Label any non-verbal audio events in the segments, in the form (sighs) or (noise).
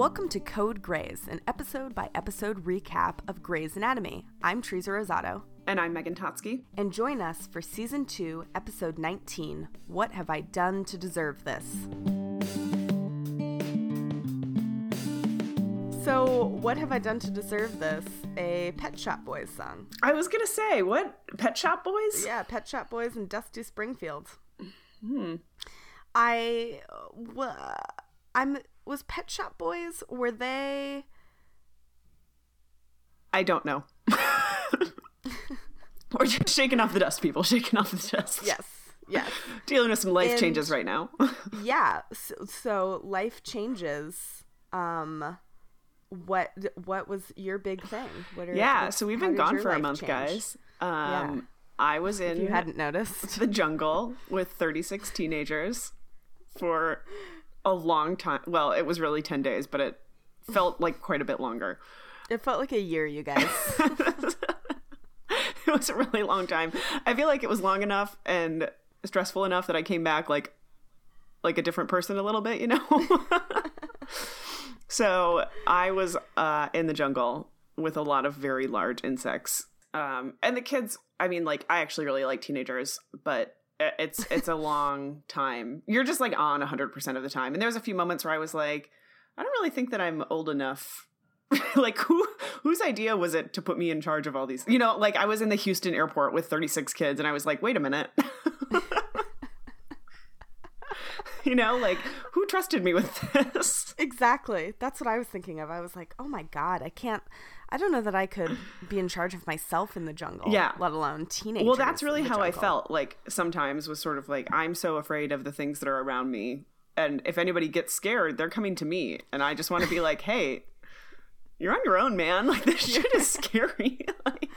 Welcome to Code Grays, an episode by episode recap of Grey's Anatomy. I'm Teresa Rosato. And I'm Megan Totsky. And join us for Season 2, Episode 19 What Have I Done to Deserve This? So, what have I done to deserve this? A Pet Shop Boys song. I was going to say, what? Pet Shop Boys? Yeah, Pet Shop Boys and Dusty Springfield. Hmm. I. I'm. Was Pet Shop Boys, were they. I don't know. (laughs) We're just shaking off the dust, people. Shaking off the dust. Yes. Yes. Dealing with some life And- changes right now. (laughs) yeah so, so life changes um what what was your big thing what are, yeah, what- so we've been gone for a month, change? guys. Um, Yeah. I was if in you hadn't noticed the jungle with 36 teenagers for a long time. Well, it was really 10 days, but it felt like quite a bit longer. it felt like a year you guys (laughs) it was a really long time. I feel like it was long enough and stressful enough that I came back like like a different person a little bit, you know. (laughs) so I was uh, in the jungle with a lot of very large insects, um, and the kids. I mean, like I actually really like teenagers, but Uh, it's it's a long time. You're just like on 100 percent of the time, and there was a few moments where I was like, I don't really think that I'm old enough. (laughs) Like who whose idea was it to put me in charge of all these you know like i was in the houston airport with 36 kids and i was like wait a minute. (laughs) You know like who trusted me with this? Exactly. That's what i was thinking of. I was like oh my god i can't i don't know that i could be in charge of myself in the jungle Yeah. let alone teenagers well that's really how i felt like sometimes was sort of like i'm so afraid of the things that are around me and if anybody gets scared they're coming to me and i just want to be like hey you're on your own man. (laughs) Like this shit is scary. (laughs) Like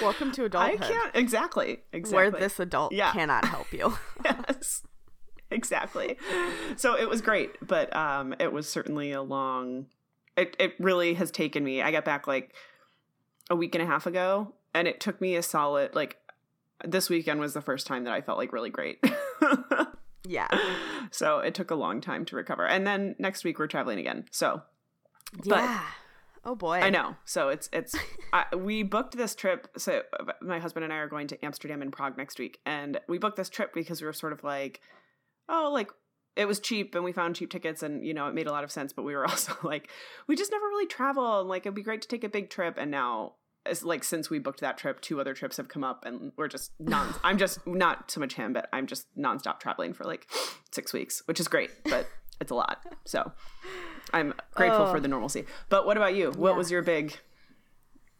welcome to adulthood. i can't exactly exactly. Where this adult Yeah. cannot help you. (laughs) Yes. Exactly. So it was great but um it was certainly a long it, it really has taken me i got back like a week and a half ago and it took me a solid like this weekend was the first time that i felt like really great (laughs) yeah so it took a long time to recover and then next week we're traveling again so yeah oh boy I know. So it's it's (laughs) I, we booked this trip. So my husband and I are going to Amsterdam and Prague next week, and we booked this trip because we were sort of like, oh, like it was cheap, and we found cheap tickets, and you know it made a lot of sense. But we were (laughs) also like, we just never really travel, and like it'd be great to take a big trip. And now, it's like since we booked that trip, two other trips have come up, and we're just (laughs) non. I'm just not so much him, but I'm just nonstop traveling for like (sniffs) six weeks, which is great, but (laughs) it's a lot. So. I'm grateful Oh. for the normalcy. But what about you? What Yeah. was your big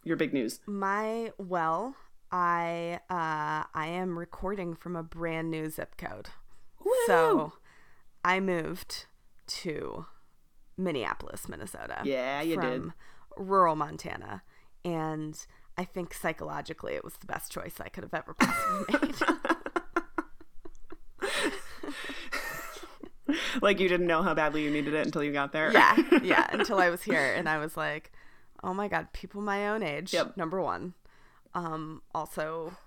your big news? My well, I uh I am recording from a brand new zip code. So I moved to Minneapolis, Minnesota. Yeah, you did. from rural Montana. And I think psychologically it was the best choice I could have ever possibly made. (laughs) like you didn't know how badly you needed it until you got there. yeah, yeah. (laughs) Until I was here and I was like, oh my god, people my own age. Yep. Number one. Um, also,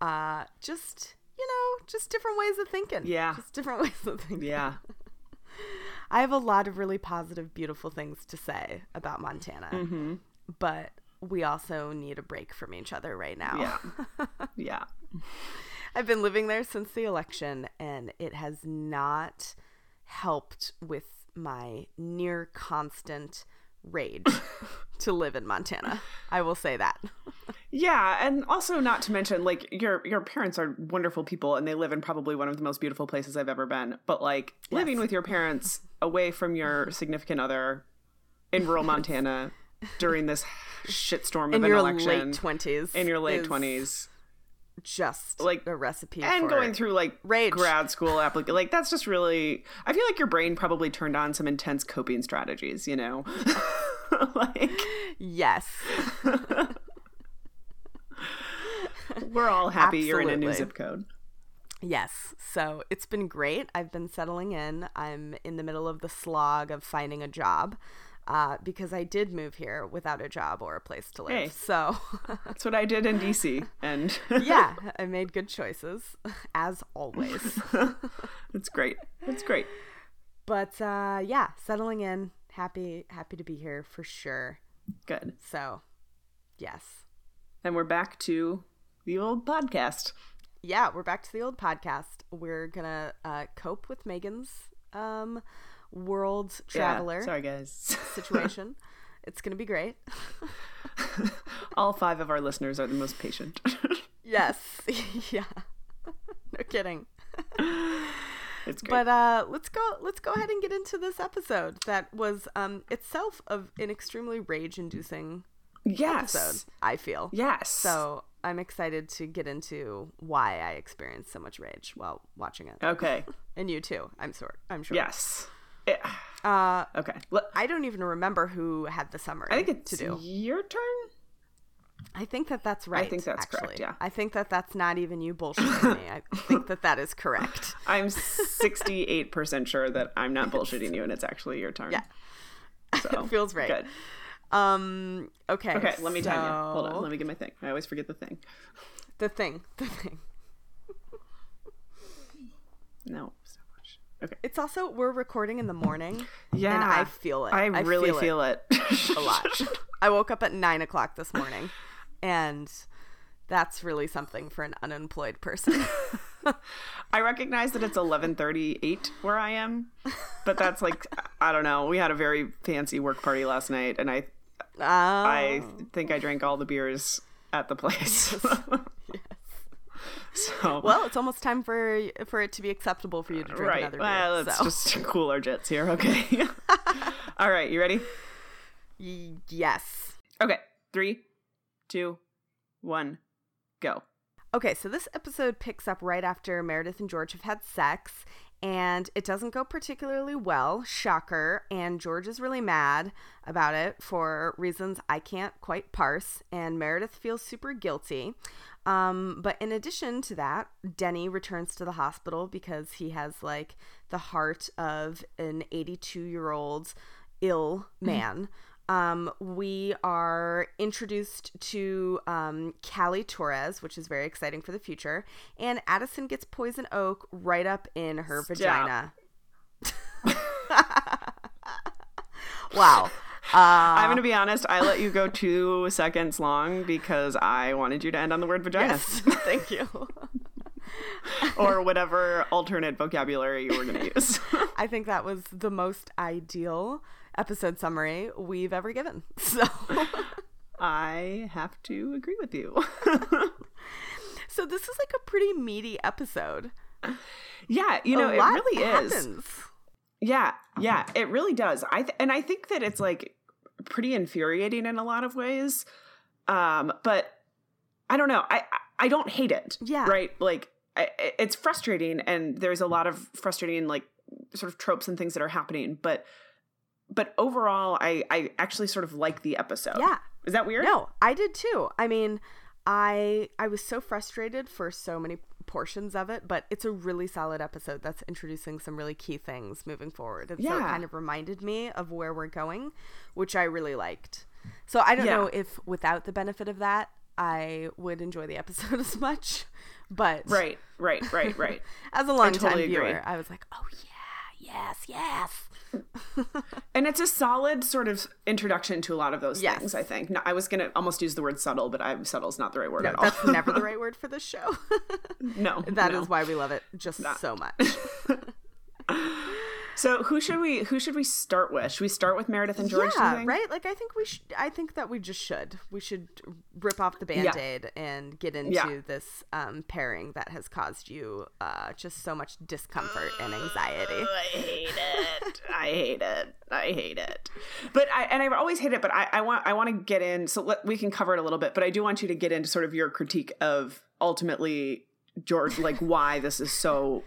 uh, just you know, just different ways of thinking. Yeah. just different (laughs) ways of thinking. yeah. (laughs) I have a lot of really positive, beautiful things to say about Montana, Mm-hmm. but we also need a break from each other right now. Yeah. (laughs) Yeah. I've been living there since the election, and it has not helped with my near constant rage to live in Montana. I will say that. Yeah, and also not to mention like your your parents are wonderful people and they live in probably one of the most beautiful places I've ever been. But like living with your parents away from your significant other in rural (laughs) Montana during this shitstorm of In an your election late twenties, in your late twenties just Like, a recipe and going through like rage. grad (laughs) school like that's just really i feel like your brain probably turned on some intense coping strategies you know (laughs) like Yes, we're all happy you're in a new zip code yes. So it's been great. I've been settling in. I'm in the middle of the slog of finding a job. Uh, because I did move here without a job or a place to live. Hey. So, that's what i did in dc and (laughs) yeah, I made good choices, as always. (laughs) it's great it's great But uh, yeah, settling in, happy happy to be here for sure. Good. So, yes. And we're back to the old podcast. Yeah, we're back to the old podcast. We're gonna uh, cope with Megan's um, world traveler Yeah, sorry, guys. (laughs) situation. it's gonna be great. (laughs) All five of our listeners are the most patient. (laughs) yes. yeah. no kidding. it's great. But uh, let's go. Let's go ahead and get into this episode that was um, itself of an extremely rage-inducing yes. episode. I feel. Yes. So I'm excited to get into why I experienced so much rage while watching it, Okay. (laughs) and you too. I'm sure. I'm sure. Yes. It- Uh, okay. I don't even remember who had the summary. I think it's to do. your turn. I think that that's right. I think that's correct, yeah. I think that that's not even you bullshitting me. I think that that is correct. (laughs) I'm 68% sure that I'm not bullshitting you and it's actually your turn. Yeah. (laughs) So, it feels right. Good. Um. Okay. Okay, let me time you. Hold on. Let me get my thing. I always forget the thing. The thing. The thing. No. So much. Okay. It's also we're recording in the morning. Yeah. And I feel it. I I really feel it. feel it. a lot. I woke up at nine o'clock this morning, and that's really something for an unemployed person. (laughs) I recognize that it's 11:38 where I am, but that's like I don't know. We had a very fancy work party last night, and I I Oh. think I drank all the beers at the place. (laughs) Yes. so well, it's almost time for for it to be acceptable for you to drink right. another beer. Well, let's so. just (laughs) cool our jets here. (laughs) Okay. all right. You ready? Y- yes. Okay. Three, two, one, go. Okay, so this episode picks up right after Meredith and George have had sex, and it doesn't go particularly well. Shocker. And George is really mad about it for reasons I can't quite parse, and Meredith feels super guilty. Um, but in addition to that, Denny returns to the hospital because he has like the heart of an 82 year old ill man. Um, we are introduced to um, Callie Torres, which is very exciting for the future. And Addison gets poison oak right up in her Stop. vagina. (laughs) (laughs) wow. Uh, I'm gonna be honest. I let you go two (laughs) seconds long because I wanted you to end on the word vagina yes, thank you. or whatever alternate vocabulary you were gonna use. I think that was the most ideal episode summary we've ever given. (laughs) So, I have to agree with you. (laughs) so this is like a pretty meaty episode. yeah, you know, it really is. Yeah, yeah, it really does. I th- and I think that it's like pretty infuriating in a lot of ways. Um, but I don't know. I I- don't hate it. Yeah. Right. Like I- it's frustrating, and there's a lot of frustrating like sort of tropes and things that are happening. But but overall, I I actually sort of like the episode. Yeah. Is that weird? No, I did too. I mean, I I was so frustrated for so many portions of it, but it's a really solid episode that's introducing some really key things moving forward. And so it kind of reminded me of where we're going, which I really liked. So I don't Yeah. know if without the benefit of that, I would enjoy the episode (laughs) as much. But Right. Right. Right. Right. (laughs) as a long time totally agree. viewer, I was like, oh yeah, yes, yes. (laughs) And it's a solid sort of introduction to a lot of those Yes. things, I think. No, I was going to almost use the word subtle, but I, subtle is not the right word No, at all. that's never the right (laughs) word for this show. no. (laughs) That is no. why we love it just so much. So who should we who should we start with? Should we start with Meredith and George? yeah, right. Like I think we should. I think that we just should. We should rip off the band-aid and get into Yeah. this um, pairing that has caused you uh, just so much discomfort and anxiety. I hate it. I hate it. I hate it. But I and I've always hated it. But I, I want I want to get in. So let, we can cover it a little bit. But I do want you to get into sort of your critique of ultimately George, like why this is so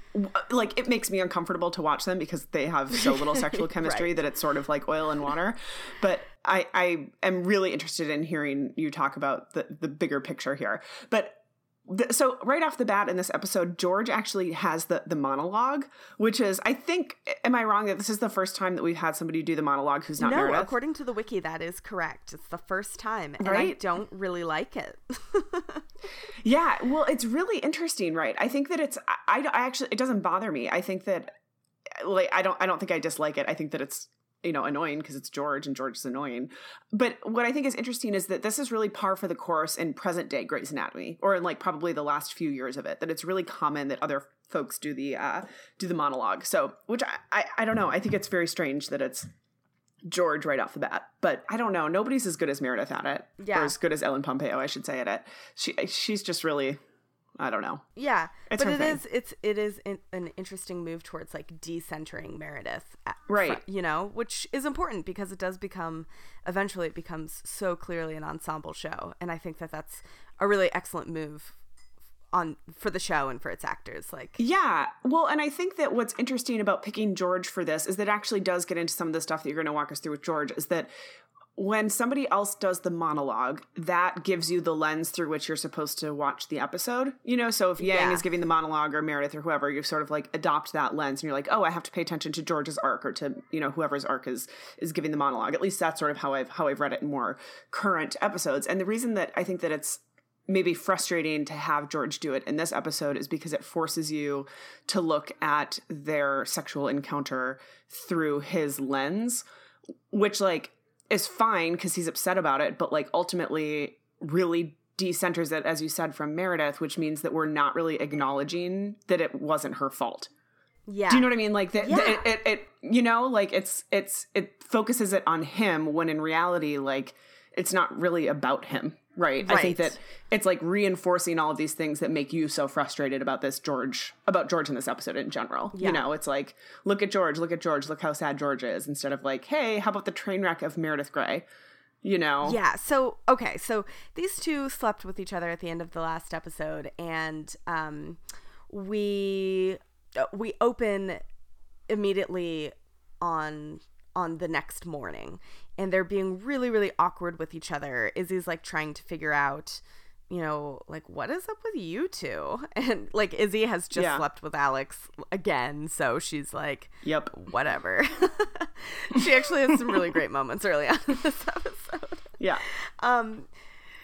like it makes me uncomfortable to watch them because they have so little sexual (laughs) chemistry Right. that it's sort of like oil and water. But I I am really interested in hearing you talk about the the bigger picture here. But the, so right off the bat in this episode, George actually has the the monologue, which is I think am I wrong that this is the first time that we've had somebody do the monologue who's not no, Meredith? according to the wiki, that is correct. It's the first time, and I don't really like it. (laughs) Yeah, well, it's really interesting, right? I think that it's I, I actually it doesn't bother me. I think that like I don't I don't think I dislike it. I think that it's you know annoying because it's George and George is annoying. But what I think is interesting is that this is really par for the course in present day Grey's Anatomy, or in like probably the last few years of it. That it's really common that other folks do the uh, do the monologue. So, which I, I I don't know. I think it's very strange that it's George right off the bat. But I don't know. Nobody's as good as Meredith at it. Yeah. Or as good as Ellen Pompeo, I should say at it. She she's just really I don't know. Yeah, It's but it thing. is it's it is in, an interesting move towards like decentering Meredith, Right. front, you know, which is important because it does become eventually it becomes so clearly an ensemble show, and I think that that's a really excellent move on for the show and for its actors. Like, Yeah. Well, and I think that what's interesting about picking George for this is that it actually does get into some of the stuff that you're going to walk us through with George is that when somebody else does the monologue, that gives you the lens through which you're supposed to watch the episode. You know, so if Yang Yeah. is giving the monologue or Meredith or whoever, you sort of like adopt that lens and you're like, "Oh, I have to pay attention to George's arc or to, you know, whoever's arc is is giving the monologue. At least that's sort of how I've how I've read it in more current episodes. And the reason that I think that it's maybe frustrating to have George do it in this episode is because it forces you to look at their sexual encounter through his lens, which like is fine because he's upset about it, but like ultimately really decenters it, as you said, from Meredith, which means that we're not really acknowledging that it wasn't her fault. yeah, Do you know what I mean? Like that, Yeah. it, it, it, you know, like it's, it's, it focuses it on him when in reality, like it's not really about him, right? I think that it's like reinforcing all of these things that make you so frustrated about this George, about George in this episode in general. Yeah. You know, it's like, look at George, look at George, look how sad George is, instead of like, hey, how about the train wreck of Meredith Grey? You know? Yeah. So okay. So these two slept with each other at the end of the last episode, and um, we uh, we open immediately on on the next morning, and they're being really really awkward with each other. Izzy's like trying to figure out. You know, like what is up with you two? (laughs) And like Izzy has just Yeah. slept with Alex again, so she's like, Yep. whatever. (laughs) she actually has some really great moments early on in this (laughs) episode. Yeah. Um,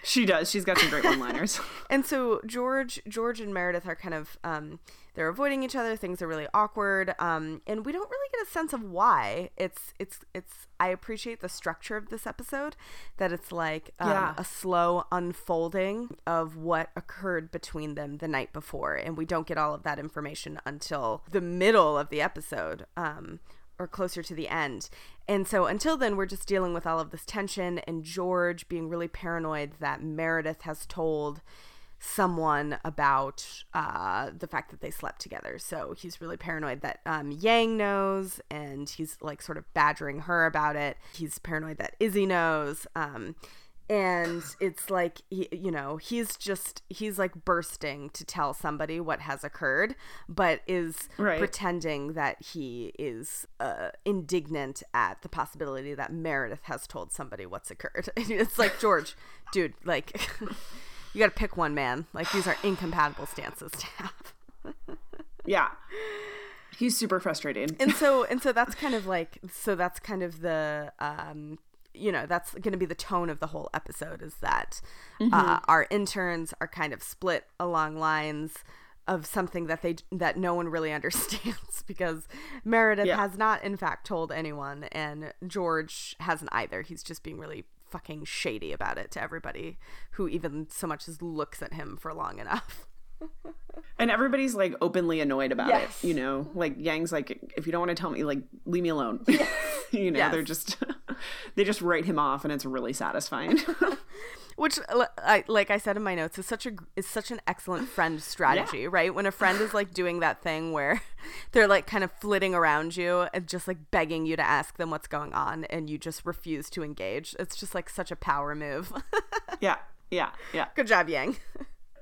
She does. She's got some great one liners. (laughs) and so George, George and Meredith are kind of um, they're avoiding each other. Things are really awkward, um, and we don't really get a sense of why. It's it's it's. I appreciate the structure of this episode, that it's like um, Yeah. a slow unfolding of what occurred between them the night before, and we don't get all of that information until the middle of the episode. Um, or closer to the end. And so until then, we're just dealing with all of this tension and George being really paranoid that Meredith has told someone about uh, the fact that they slept together. So he's really paranoid that um, Yang knows and he's like sort of badgering her about it. He's paranoid that Izzy knows. Um, and it's like he, you know he's just he's like bursting to tell somebody what has occurred but is Right. pretending that he is uh, indignant at the possibility that meredith has told somebody what's occurred and (laughs) it's like george dude like (laughs) you gotta pick one man like these are incompatible stances to have yeah. He's super frustrating. and so (laughs) and so that's kind of like so that's kind of the um you know that's going to be the tone of the whole episode is that uh, our interns are kind of split along lines of something that they that no one really (laughs) understands because Meredith Yeah. has not in fact told anyone and George hasn't either. He's just being really fucking shady about it to everybody who even so much as looks at him for long enough And everybody's like openly annoyed about Yes. it, you know? Like Yang's like, if you don't want to tell me, like, leave me alone. (laughs) you know, Yes. they're just, (laughs) they just write him off and it's really satisfying. (laughs) which I, like i said in my notes is such a is such an excellent friend strategy right when a friend is like doing that thing where they're like kind of flitting around you and just like begging you to ask them what's going on and you just refuse to engage it's just like such a power move yeah. Yeah. Yeah. good job yang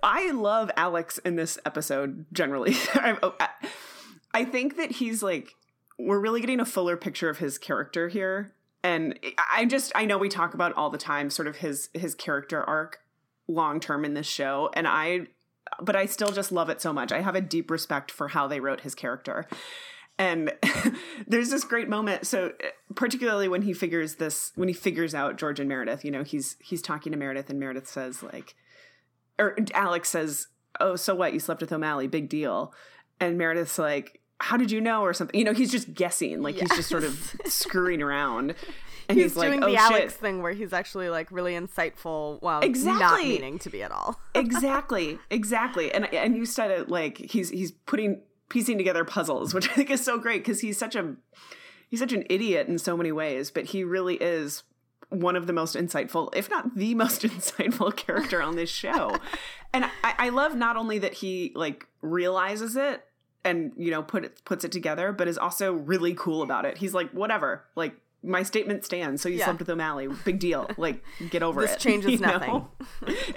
I love Alex in this episode generally. (laughs) I, oh, I- think that he's like, we're really getting a fuller picture of his character here. And I just, I know we talk about all the time sort of his, his character arc long term in this show. And I, but I still just love it so much. I have a deep respect for how they wrote his character. And (laughs) there's this great moment. So uh, particularly when he figures this, when he figures out George and Meredith, you know, he's, he's talking to Meredith and Meredith says like, or Alex says, "Oh, so what? You slept with O'Malley? Big deal." And Meredith's like, how did you know? or something. You know he's just guessing. Like he's just sort of (laughs) screwing around. And he's, he's, like doing oh the shit. Alex thing where he's actually like really insightful while not meaning to be at all. (laughs) exactly. Exactly. And and you said it like he's he's putting piecing together puzzles which i think is so great because he's such a he's such an idiot in so many ways but he really is one of the most insightful if not the (laughs) most insightful character on this show. (laughs) And I, I love not only that he like realizes it and you know put it puts it together but is also really cool about it. He's like whatever. Like my statement stands so you Yeah. slept with o'malley. Big deal. (laughs) Like get over This it. This changes you nothing.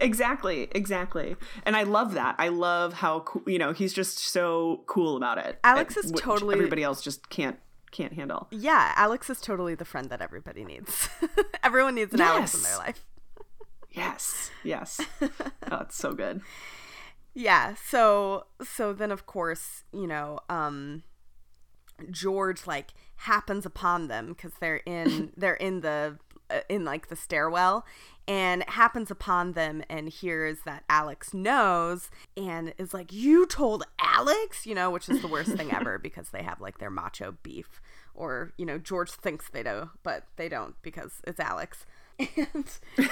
exactly. Exactly. And i love that. I love how cool you know he's just so cool about it. Alex is totally- everybody else just can't can't handle. Yeah, Alex is totally the friend that everybody needs. (laughs) Everyone needs an Alex in their life. yes yes. (laughs) Oh it's so good. Yeah, so so then of course, you know, um George like happens upon them because they're in (laughs) they're in the uh, in like the stairwell and happens upon them and hears that Alex knows and is like you told Alex? You know which is the worst thing ever because they have like their macho beef or you know George thinks they do but they don't because it's Alex (laughs) and (laughs)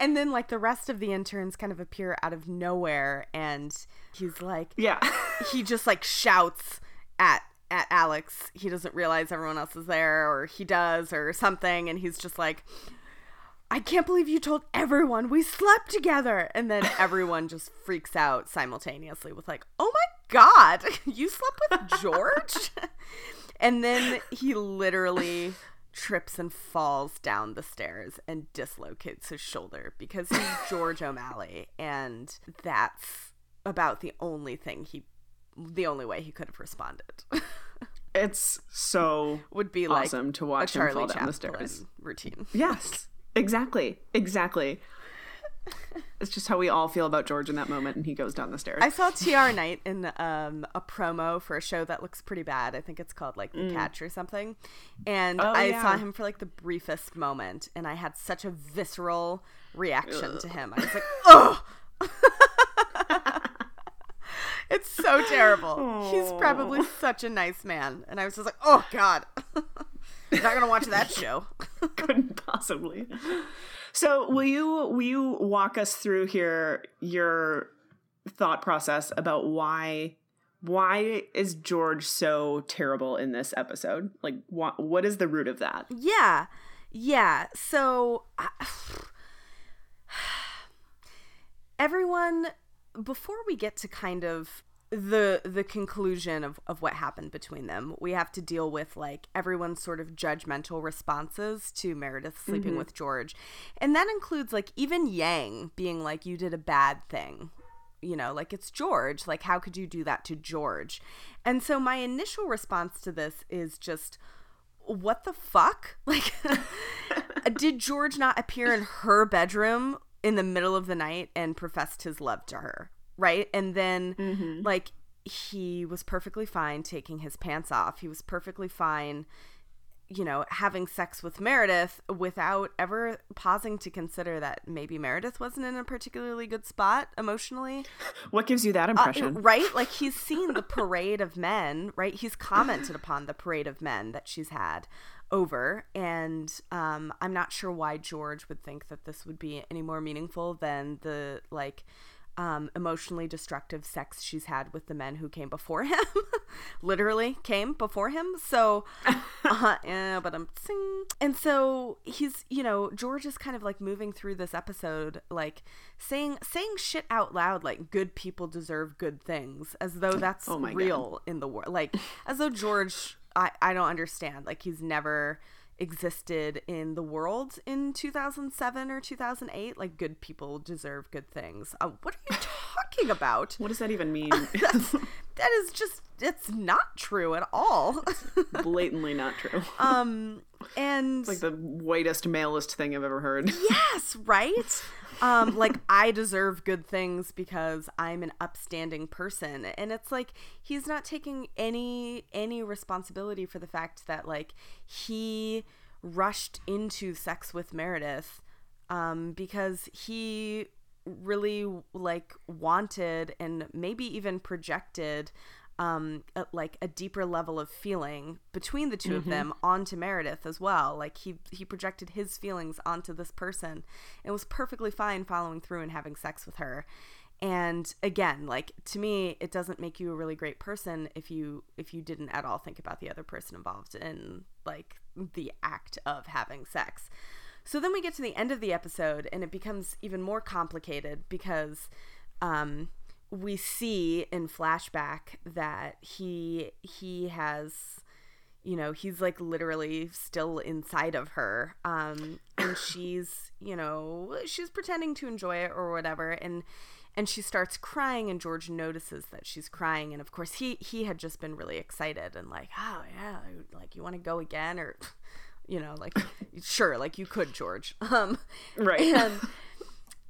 and then like the rest of the interns kind of appear out of nowhere and he's like yeah (laughs) he just like shouts at at Alex. He doesn't realize everyone else is there or he does or something and he's just like I can't believe you told everyone we slept together. And then everyone just freaks out simultaneously with like, "Oh my god, you slept with George?" And then he literally trips and falls down the stairs and dislocates his shoulder because he's (laughs) George O'Malley. And that's about the only thing he the only way he could have responded. (laughs) It's so would be like awesome to a watch him Charlie fall down the stairs. Routine. yes exactly exactly (laughs) it's just how we all feel about george in that moment and he goes down the stairs I saw TR Knight in um, a promo for a show that looks pretty bad. I think it's called like The Catch or something. And Mm. Oh, I saw him for like the briefest moment, and I had such a visceral reaction to him. I was like, (laughs) oh. (laughs) it's so terrible. He's probably such a nice man. And I was just like, oh, God. I'm Not going to watch that show. couldn't possibly. So, will you will you walk us through here your thought process about why why is George so terrible in this episode? Like, what what is the root of that? Yeah. Yeah. So I- (sighs) everyone before we get to kind of the the conclusion of, of what happened between them, we have to deal with like everyone's sort of judgmental responses to Meredith sleeping mm-hmm. with George. And that includes like even Yang being like, You did a bad thing. You know, like it's George. Like, how could you do that to George? And so my initial response to this is just what the fuck? (laughs) Like, (laughs) did George not appear in her bedroom in the middle of the night and professed his love to her? Right. And then, like, he was perfectly fine taking his pants off. He was perfectly fine, you know, having sex with Meredith without ever pausing to consider that maybe Meredith wasn't in a particularly good spot emotionally. (laughs) What gives you that Uh, impression? right? Like he's (laughs) seen the parade of men, right? He's commented upon the parade of men that she's had over, and um, I'm not sure why George would think that this would be any more meaningful than the like um, emotionally destructive sex she's had with the men who came before him, (laughs) literally came before him. So, (laughs) uh, yeah, but I'm sing. And so he's, you know, George is kind of like moving through this episode, like saying saying shit out loud, like good people deserve good things, as though that's Oh my God. real in the world, like as though George, I I don't understand, like he's never existed in the world in 2007 or 2008 like good people deserve good things uh, what are you (laughs) talking about what does that even mean? (laughs) that is just it's not true at all (laughs) Blatantly not true. um and like the whitest, malest thing I've ever heard. yes right um like (laughs) i deserve good things because i'm an upstanding person. And it's like he's not taking any any responsibility for the fact that like he rushed into sex with meredith um because he really like wanted and maybe even projected um a, like a deeper level of feeling between the 2 mm-hmm. of them onto Meredith as well. Like he he projected his feelings onto this person and was perfectly fine following through and having sex with her. And again, like to me, it doesn't make you a really great person if you if you didn't at all think about the other person involved in like the act of having sex. So then we get to the end of the episode and it becomes even more complicated because um we see in flashback that he he has you know he's like literally still inside of her um and (coughs) she's you know she's pretending to enjoy it or whatever and and she starts crying and george notices that she's crying and of course he he had just been really excited and like oh yeah like you want to go again? or (laughs) you know like sure like you could george. (laughs) Um right. and (laughs)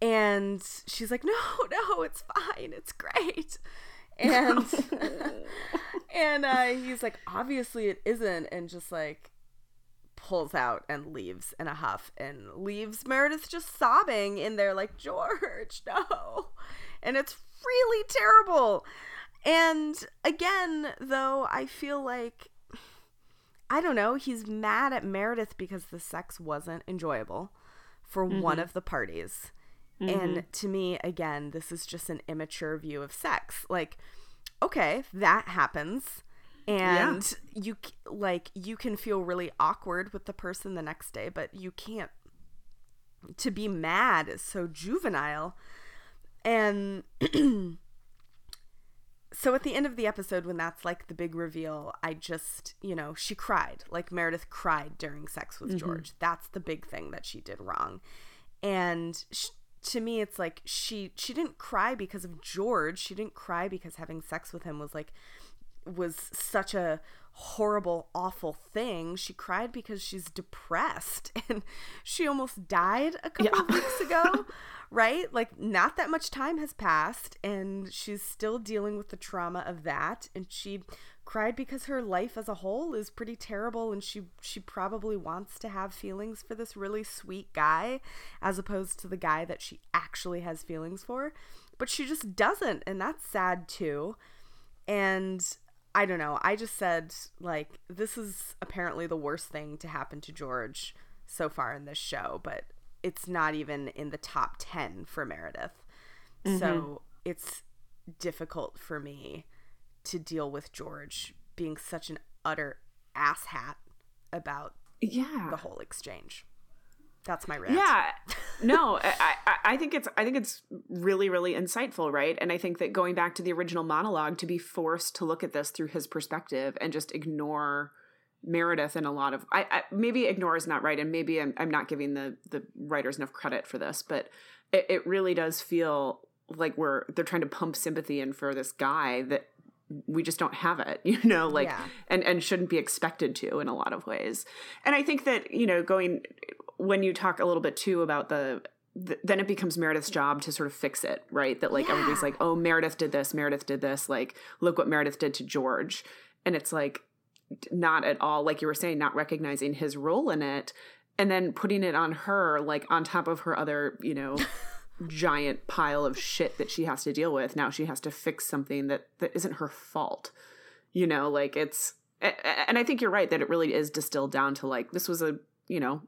and she's like no (laughs) no it's fine. It's great. (laughs) And and uh, he's like obviously it isn't. And just like pulls out and leaves in a huff and leaves meredith just sobbing in there like george no. And it's really terrible. And again though i feel like i don't know he's mad at meredith because the sex wasn't enjoyable for mm-hmm. one of the parties Mm-hmm. And to me, again, this is just an immature view of sex. Like, okay, that happens. And yeah. you like you can feel really awkward with the person the next day, but you can't to be mad is so juvenile. And (clears throat) so at the end of the episode when that's like the big reveal i just you know she cried like meredith cried during sex with mm-hmm. george that's the big thing that she did wrong and she, to me it's like she she didn't cry because of George. She didn't cry because having sex with him was like was such a horrible awful thing. She cried because she's depressed (laughs) and she almost died a couple yeah. of weeks ago. (laughs) right? Like not that much time has passed and she's still dealing with the trauma of that and she cried because her life as a whole is pretty terrible and she she probably wants to have feelings for this really sweet guy as opposed to the guy that she actually has feelings for. But she just doesn't and that's sad too. And I don't know I just said like this is apparently the worst thing to happen to George so far in this show but it's not even in the top 10 for Meredith. Mm-hmm. so it's difficult for me to deal with George being such an utter asshat about yeah the whole exchange. That's my rant. Yeah, (laughs) no, I, I, I think it's I think it's really really insightful, right? And I think that going back to the original monologue, to be forced to look at this through his perspective and just ignore Meredith and a lot of I, I maybe ignore is not right, and maybe I'm I'm not giving the the writers enough credit for this, but it, it really does feel like we're they're trying to pump sympathy in for this guy that we just don't have it (laughs) you know like yeah. and and shouldn't be expected to in a lot of ways and i think that you know going when you talk a little bit too about the, the then it becomes meredith's job to sort of fix it right that like yeah. everybody's like oh meredith did this meredith did this like look what meredith did to george and it's like not at all like you were saying not recognizing his role in it and then putting it on her like on top of her other you know (laughs) giant pile of shit that she has to deal with. Now she has to fix something that that isn't her fault. You know, like it's and I think you're right that it really is distilled down to like this was a, you know,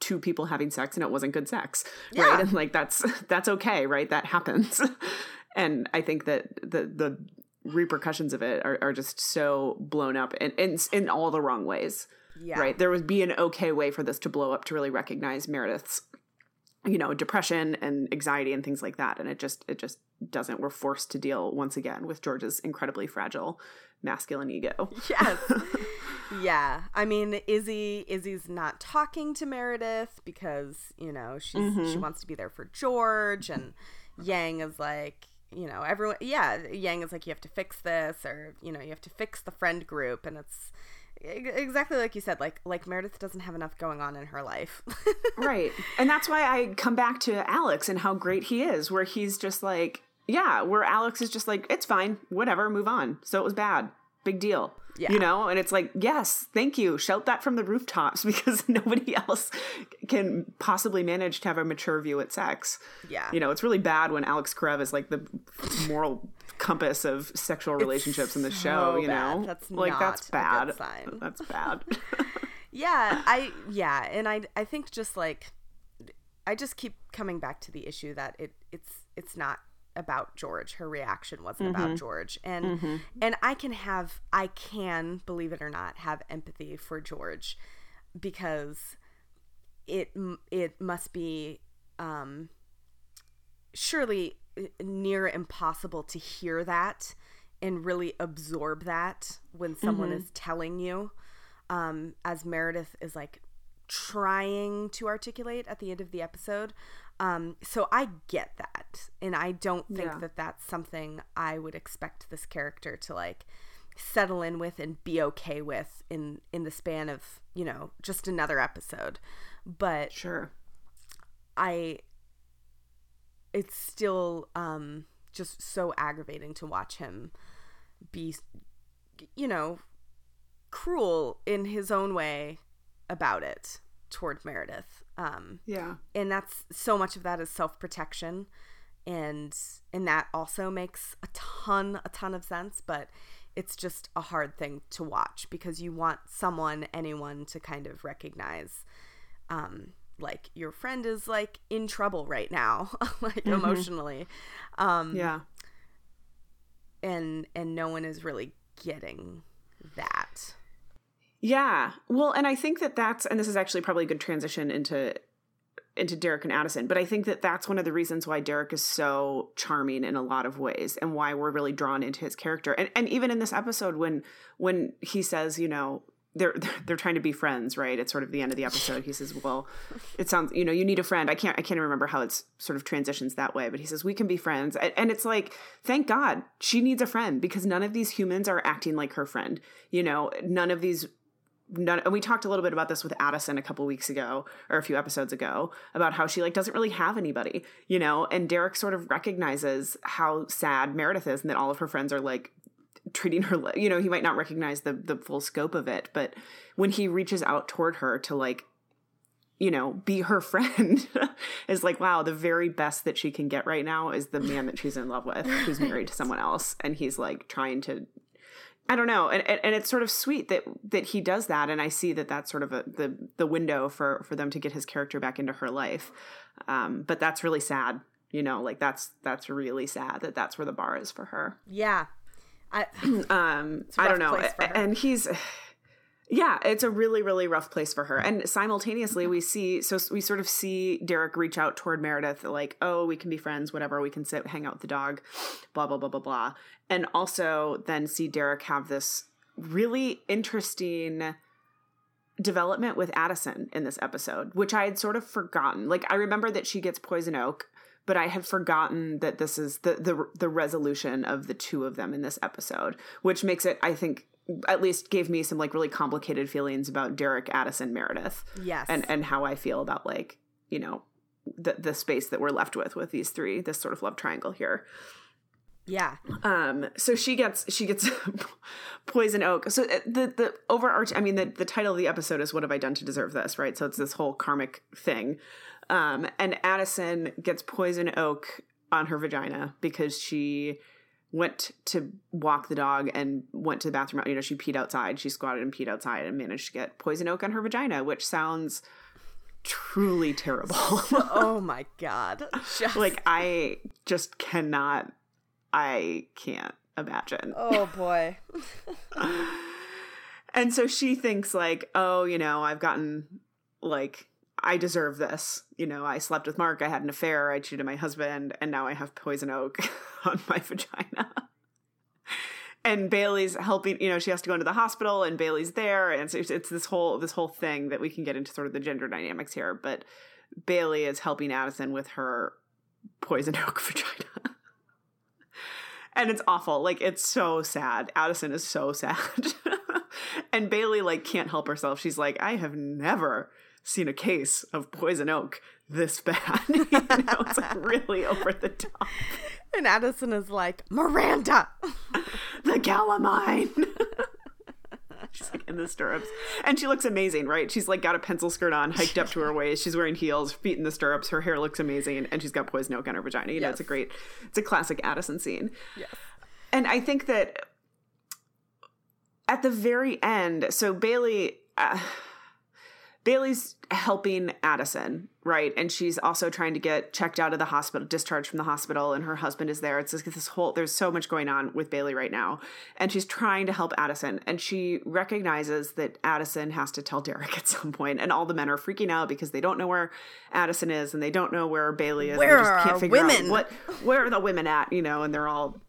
two people having sex and it wasn't good sex, yeah. right? And like that's (laughs) that's okay, right? That happens. (laughs) and I think that the the repercussions of it are, are just so blown up in, in in all the wrong ways. Yeah. Right. There would be an okay way for this to blow up to really recognize Meredith's you know depression and anxiety and things like that. And it just it just doesn't we're forced to deal once again with george's incredibly fragile masculine ego. (laughs) Yes. Yeah. I mean izzy izzy's not talking to meredith because you know she's mm-hmm. she wants to be there for george and yang is like you know everyone yeah yang is like you have to fix this or you know you have to fix the friend group. And it's exactly like you said like like meredith doesn't have enough going on in her life. (laughs) Right. And that's why i come back to alex and how great he is where he's just like yeah where alex is just like it's fine whatever move on. So it was bad. Big deal. Yeah. you know? And it's like yes thank you. Shout that from the rooftops (laughs) because nobody else can possibly manage to have a mature view at sex. Yeah. You know it's really bad when alex karev is like the moral compass of sexual relationships in the show. You bad. know, That's like that's not a bad. That's bad. (laughs) (laughs) yeah i yeah and i i think just like i just keep coming back to the issue that it it's it's not about george her reaction wasn't about george and and i can have i can believe it or not have empathy for george because it it must be um surely near impossible to hear that and really absorb that when someone is telling you um, as Meredith is like trying to articulate at the end of the episode. Um, so I get that, and I don't think Yeah. that that's something I would expect this character to like settle in with and be okay with in in the span of you know just another episode. But sure. I it's still um just so aggravating to watch him be you know cruel in his own way about it toward Meredith um Yeah. and that's so much of that is self-protection and and that also makes a ton a ton of sense but it's just a hard thing to watch because you want someone anyone to kind of recognize um like your friend is like in trouble right now (laughs) like emotionally um Yeah. and and no one is really getting that Yeah. Well, and I think that that's and this is actually probably a good transition into into Derek and Addison, but I think that that's one of the reasons why Derek is so charming in a lot of ways and why we're really drawn into his character. And and even in this episode when when he says, you know, they're they're trying to be friends, right? It's sort of the end of the episode. He says, "Well, it sounds, you know, you need a friend." I can't I can't remember how it's sort of transitions that way, but he says, "We can be friends." And, and it's like, thank God she needs a friend because none of these humans are acting like her friend. You know, none of these none and we talked a little bit about this with Addison a couple weeks ago or a few episodes ago about how she like doesn't really have anybody, you know, and Derek sort of recognizes how sad Meredith is and that all of her friends are like treating her you know, he might not recognize the the full scope of it, but when he reaches out toward her to like you know, be her (laughs) friend is like, wow, the very best that she can get right now is the man that she's in love with, who's (laughs) married to someone else. And he's like trying to I don't know, and, and and it's sort of sweet that that he does that, and I see that that's sort of a, the the window for for them to get his character back into her life. Um, but that's really sad, you know, like that's that's really sad that that's where the bar is for her. yeah i (clears throat) Um, I don't know, place for her. and he's. Yeah, it's a really, really rough place for her. And simultaneously, we see, so we sort of see Derek reach out toward Meredith, like, oh, we can be friends, whatever, we can sit, hang out with the dog, blah, blah, blah, blah, blah. And also then see Derek have this really interesting development with Addison in this episode, which I had sort of forgotten. Like, I remember that she gets poison oak, but I had forgotten that this is the the the resolution of the two of them in this episode, which makes it, I think, at least gave me some like really complicated feelings about Derek Addison Meredith yes and and how I feel about like you know the the space that we're left with with these three this sort of love triangle here. yeah Um, so she gets she gets (laughs) poison oak. So uh, the the overarch, I mean, the the title of the episode is "What Have I Done to Deserve This?" Right. So it's this whole karmic thing. Um, and Addison gets poison oak on her vagina because she went to walk the dog and went to the bathroom. You know, she peed outside. She squatted and peed outside and managed to get poison oak on her vagina, which sounds truly terrible. (laughs) (laughs) oh my god Just- like I just cannot. I can't imagine. oh boy (laughs) And so she thinks like, oh, you know, I've gotten like I deserve this. You know, I slept with Mark, I had an affair, I cheated my husband, and now I have poison oak (laughs) on my vagina. And Bailey's helping, you know, she has to go into the hospital and Bailey's there and so it's, it's this whole this whole thing that we can get into sort of the gender dynamics here, but Bailey is helping Addison with her poison (laughs) oak vagina. and it's awful. Like it's so sad. Addison is so (laughs) sad. and Bailey like can't help herself. She's like, I have never seen a case of poison oak this bad. (laughs) you know, it's like really over the top. (laughs) and addison is like miranda (laughs) The calamine. She's like in the stirrups. And she looks amazing, right? She's like got a pencil skirt on, hiked up to her waist. She's wearing heels, feet in the stirrups. Her hair looks amazing. And she's got poison oak on her vagina. You know, it's a great, it's a classic Addison scene. yes and I think that at the very end, so Bailey. Uh, Bailey's helping Addison, right? And she's also trying to get checked out of the hospital, discharged from the hospital, and her husband is there. It's just this whole, there's so much going on with Bailey right now. And she's trying to help Addison. And she recognizes that Addison has to tell Derek (laughs) at some point, And all the men are freaking out because they don't know where Addison is and they don't know where Bailey is. Where they just are can't figure women? out what, where are the women at, you know, and they're all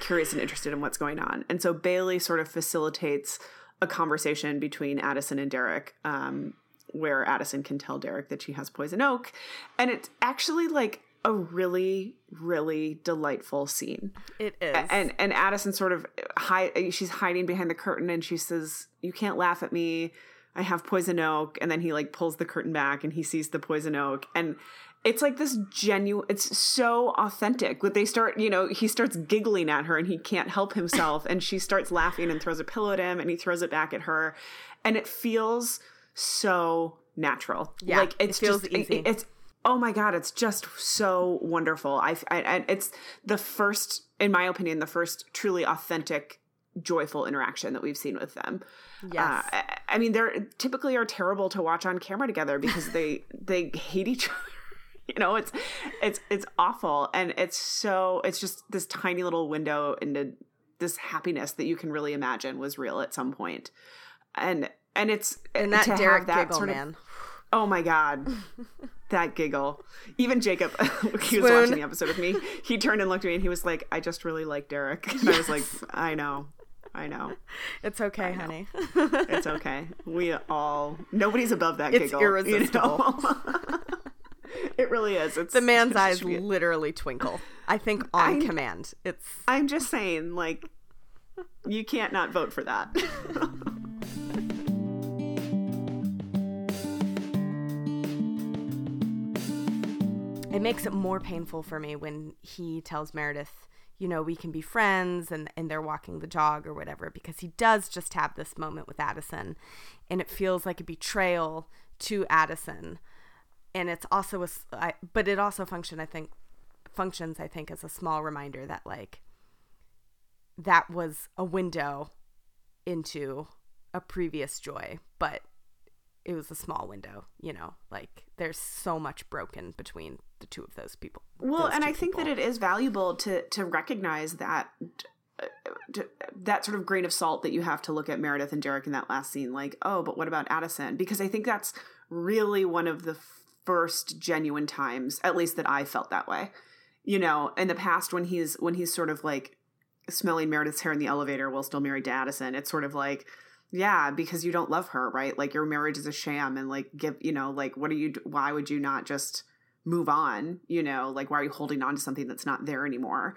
curious and interested in what's going on. And so Bailey sort of facilitates a conversation between Addison and Derek, um, where Addison can tell Derek that she has poison oak. And it's actually like a really, really delightful scene. It is. And and Addison sort of hide she's hiding behind the curtain and she says, You can't laugh at me. I have poison oak. And then he like pulls the curtain back and he sees the poison oak. And it's like this genuine it's so authentic but they start you know he starts giggling at her and he can't help himself and she starts laughing and throws a pillow at him and he throws it back at her and it feels so natural. Yeah, like it it's feels just it- easy. it's oh my god it's just so wonderful. I, I and it's the first in my opinion the first truly authentic joyful interaction that we've seen with them. Yes. uh, I, I mean they're typically are terrible to watch on camera together because they (laughs) they hate each other. (laughs) You know it's it's it's awful. And it's so it's just this tiny little window into this happiness that you can really imagine was real at some point. And and it's and that Derek that giggle, sort of- man. oh my god that giggle even jacob (laughs) he was Swoon. watching the episode with me he turned and looked at me and he was like i just really like derek (laughs) and i was like i know i know It's okay, honey. it's okay. We all nobody's above that It's giggle. you irresistible. know? (laughs) it really is. It's the man's eyes literally twinkle. I think on I- command. It's I'm just saying, like, you can't not vote for that. It makes it more painful for me when he tells Meredith, you know, we can be friends and, and they're walking the dog or whatever, because he does just have this moment with Addison and it feels like a betrayal to Addison. And it's also a, I, but it also function, I think, functions, I think, as a small reminder that like that was a window into a previous joy, but it was a small window, you know, like there's so much broken between the two of those people. well, those and I think that it is valuable to to recognize that uh, to- that sort of grain of salt that you have to look at Meredith and Derek in that last scene. Like, oh, but what about Addison? Because I think that's really one of the first genuine times, at least that I felt that way. You know, in the past when he's when he's sort of like smelling Meredith's hair in the elevator while still married to Addison, it's sort of like, yeah, because you don't love her, right? Like your marriage is a sham, and like give you know, like what are you? Why would you not just move on? You know, like why are you holding on to something that's not there anymore?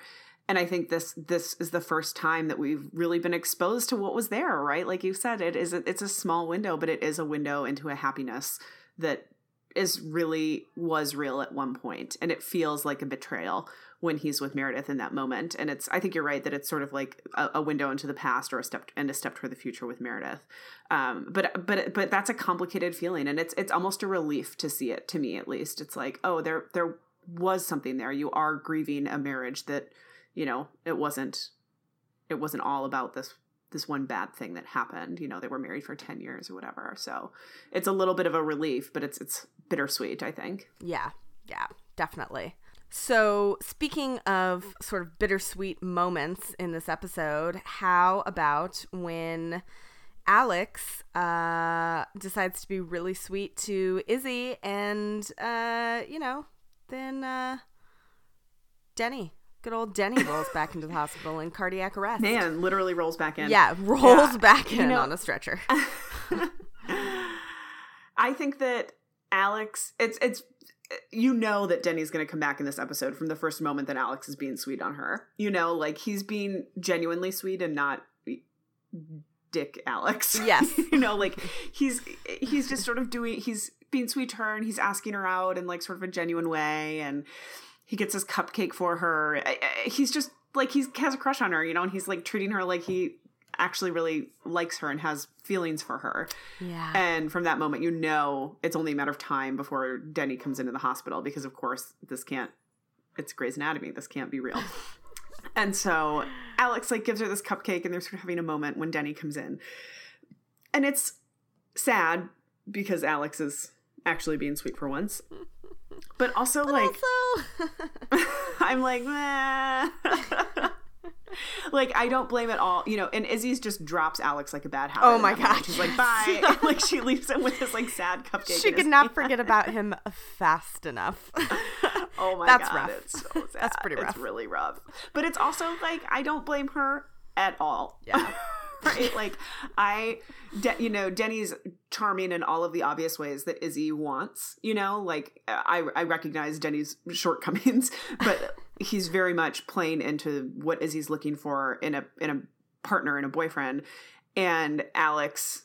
And I think this this is the first time that we've really been exposed to what was there, right? Like you said, it is a, it's a small window, but it is a window into a happiness that is really was real at one point and it feels like a betrayal when he's with Meredith in that moment. And it's I think you're right that it's sort of like a, a window into the past or a step and a step toward the future with Meredith. Um but but but that's a complicated feeling and it's it's almost a relief to see it to me at least. It's like oh there there was something there. You are grieving a marriage that you know it wasn't it wasn't all about this this one bad thing that happened. You know they were married for 10 years or whatever. So it's a little bit of a relief but it's it's bittersweet i think Yeah, yeah, definitely. So, speaking of sort of bittersweet moments in this episode, how about when Alex uh, decides to be really sweet to Izzy and, uh, you know, then uh, Denny, good old Denny rolls back into the hospital in cardiac arrest. man literally rolls back in Yeah, rolls Yeah, back you in know- on a stretcher. (laughs) (laughs) I think that Alex, it's it's you know that Denny's going to come back in this episode from the first moment that Alex is being sweet on her. You know, like he's being genuinely sweet and not dick Alex. Yes. (laughs) you know, like he's he's just sort of doing he's being sweet to her and he's asking her out in like sort of a genuine way and he gets his cupcake for her. He's just like he has a crush on her, you know, and he's like treating her like he actually really likes her and has feelings for her. yeah. And from that moment, you know it's only a matter of time before Denny comes into the hospital because, of course, this can't, it's Grey's Anatomy. This can't be real. (laughs) And so Alex like gives her this cupcake and they're sort of having a moment when Denny comes in. And it's sad because Alex is actually being sweet for once. But also But like also, (laughs) (laughs) I'm like, meh. (laughs) like I don't blame it all, you know. And Izzy's just drops Alex like a bad habit. Oh my. God, she's like, bye. (laughs) And, like she leaves him with this like sad cupcake. she could not hand. forget about him (laughs) fast enough. Oh my God. That's god, rough. it's so sad. That's pretty rough. It's really rough. But it's also like I don't blame her at all. Yeah. right? Like I, De- you know, Denny's charming in all of the obvious ways that Izzy wants. You know, like I I recognize Denny's shortcomings, but he's very much playing into what Izzy's looking for in a in a partner and a boyfriend. And Alex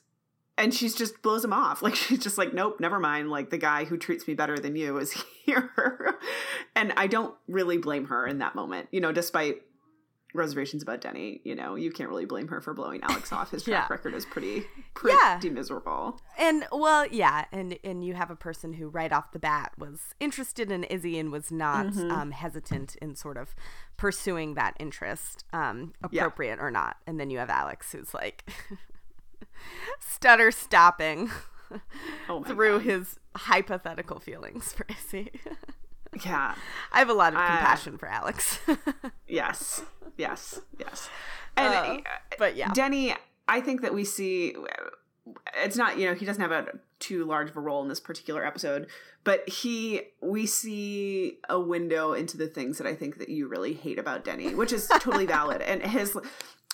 and she's just blows him off. (laughs) Like she's just like, nope, never mind. Like the guy who treats me better than you is (laughs) here. and I don't really blame her in that moment. You know, despite reservations about Denny, you know, you can't really blame her for blowing Alex (laughs) off. His track Yeah. record is pretty (laughs) pretty Yeah. miserable. And well, yeah, and and you have a person who right off the bat was interested in Izzy and was not Mm-hmm. um, hesitant in sort of pursuing that interest, um, Yeah. appropriate or not. And then you have Alex who's like (laughs) stutter stopping Oh through God. his hypothetical feelings for Izzy. Yeah. I have a lot of Uh, compassion for Alex. (laughs) Yes. Yes. Yes. And Uh, uh, but yeah. Denny, I think that we see it's not, you know, he doesn't have a too large of a role in this particular episode, but he we see a window into the things that I think that you really hate about Denny, which is totally (laughs) valid. And his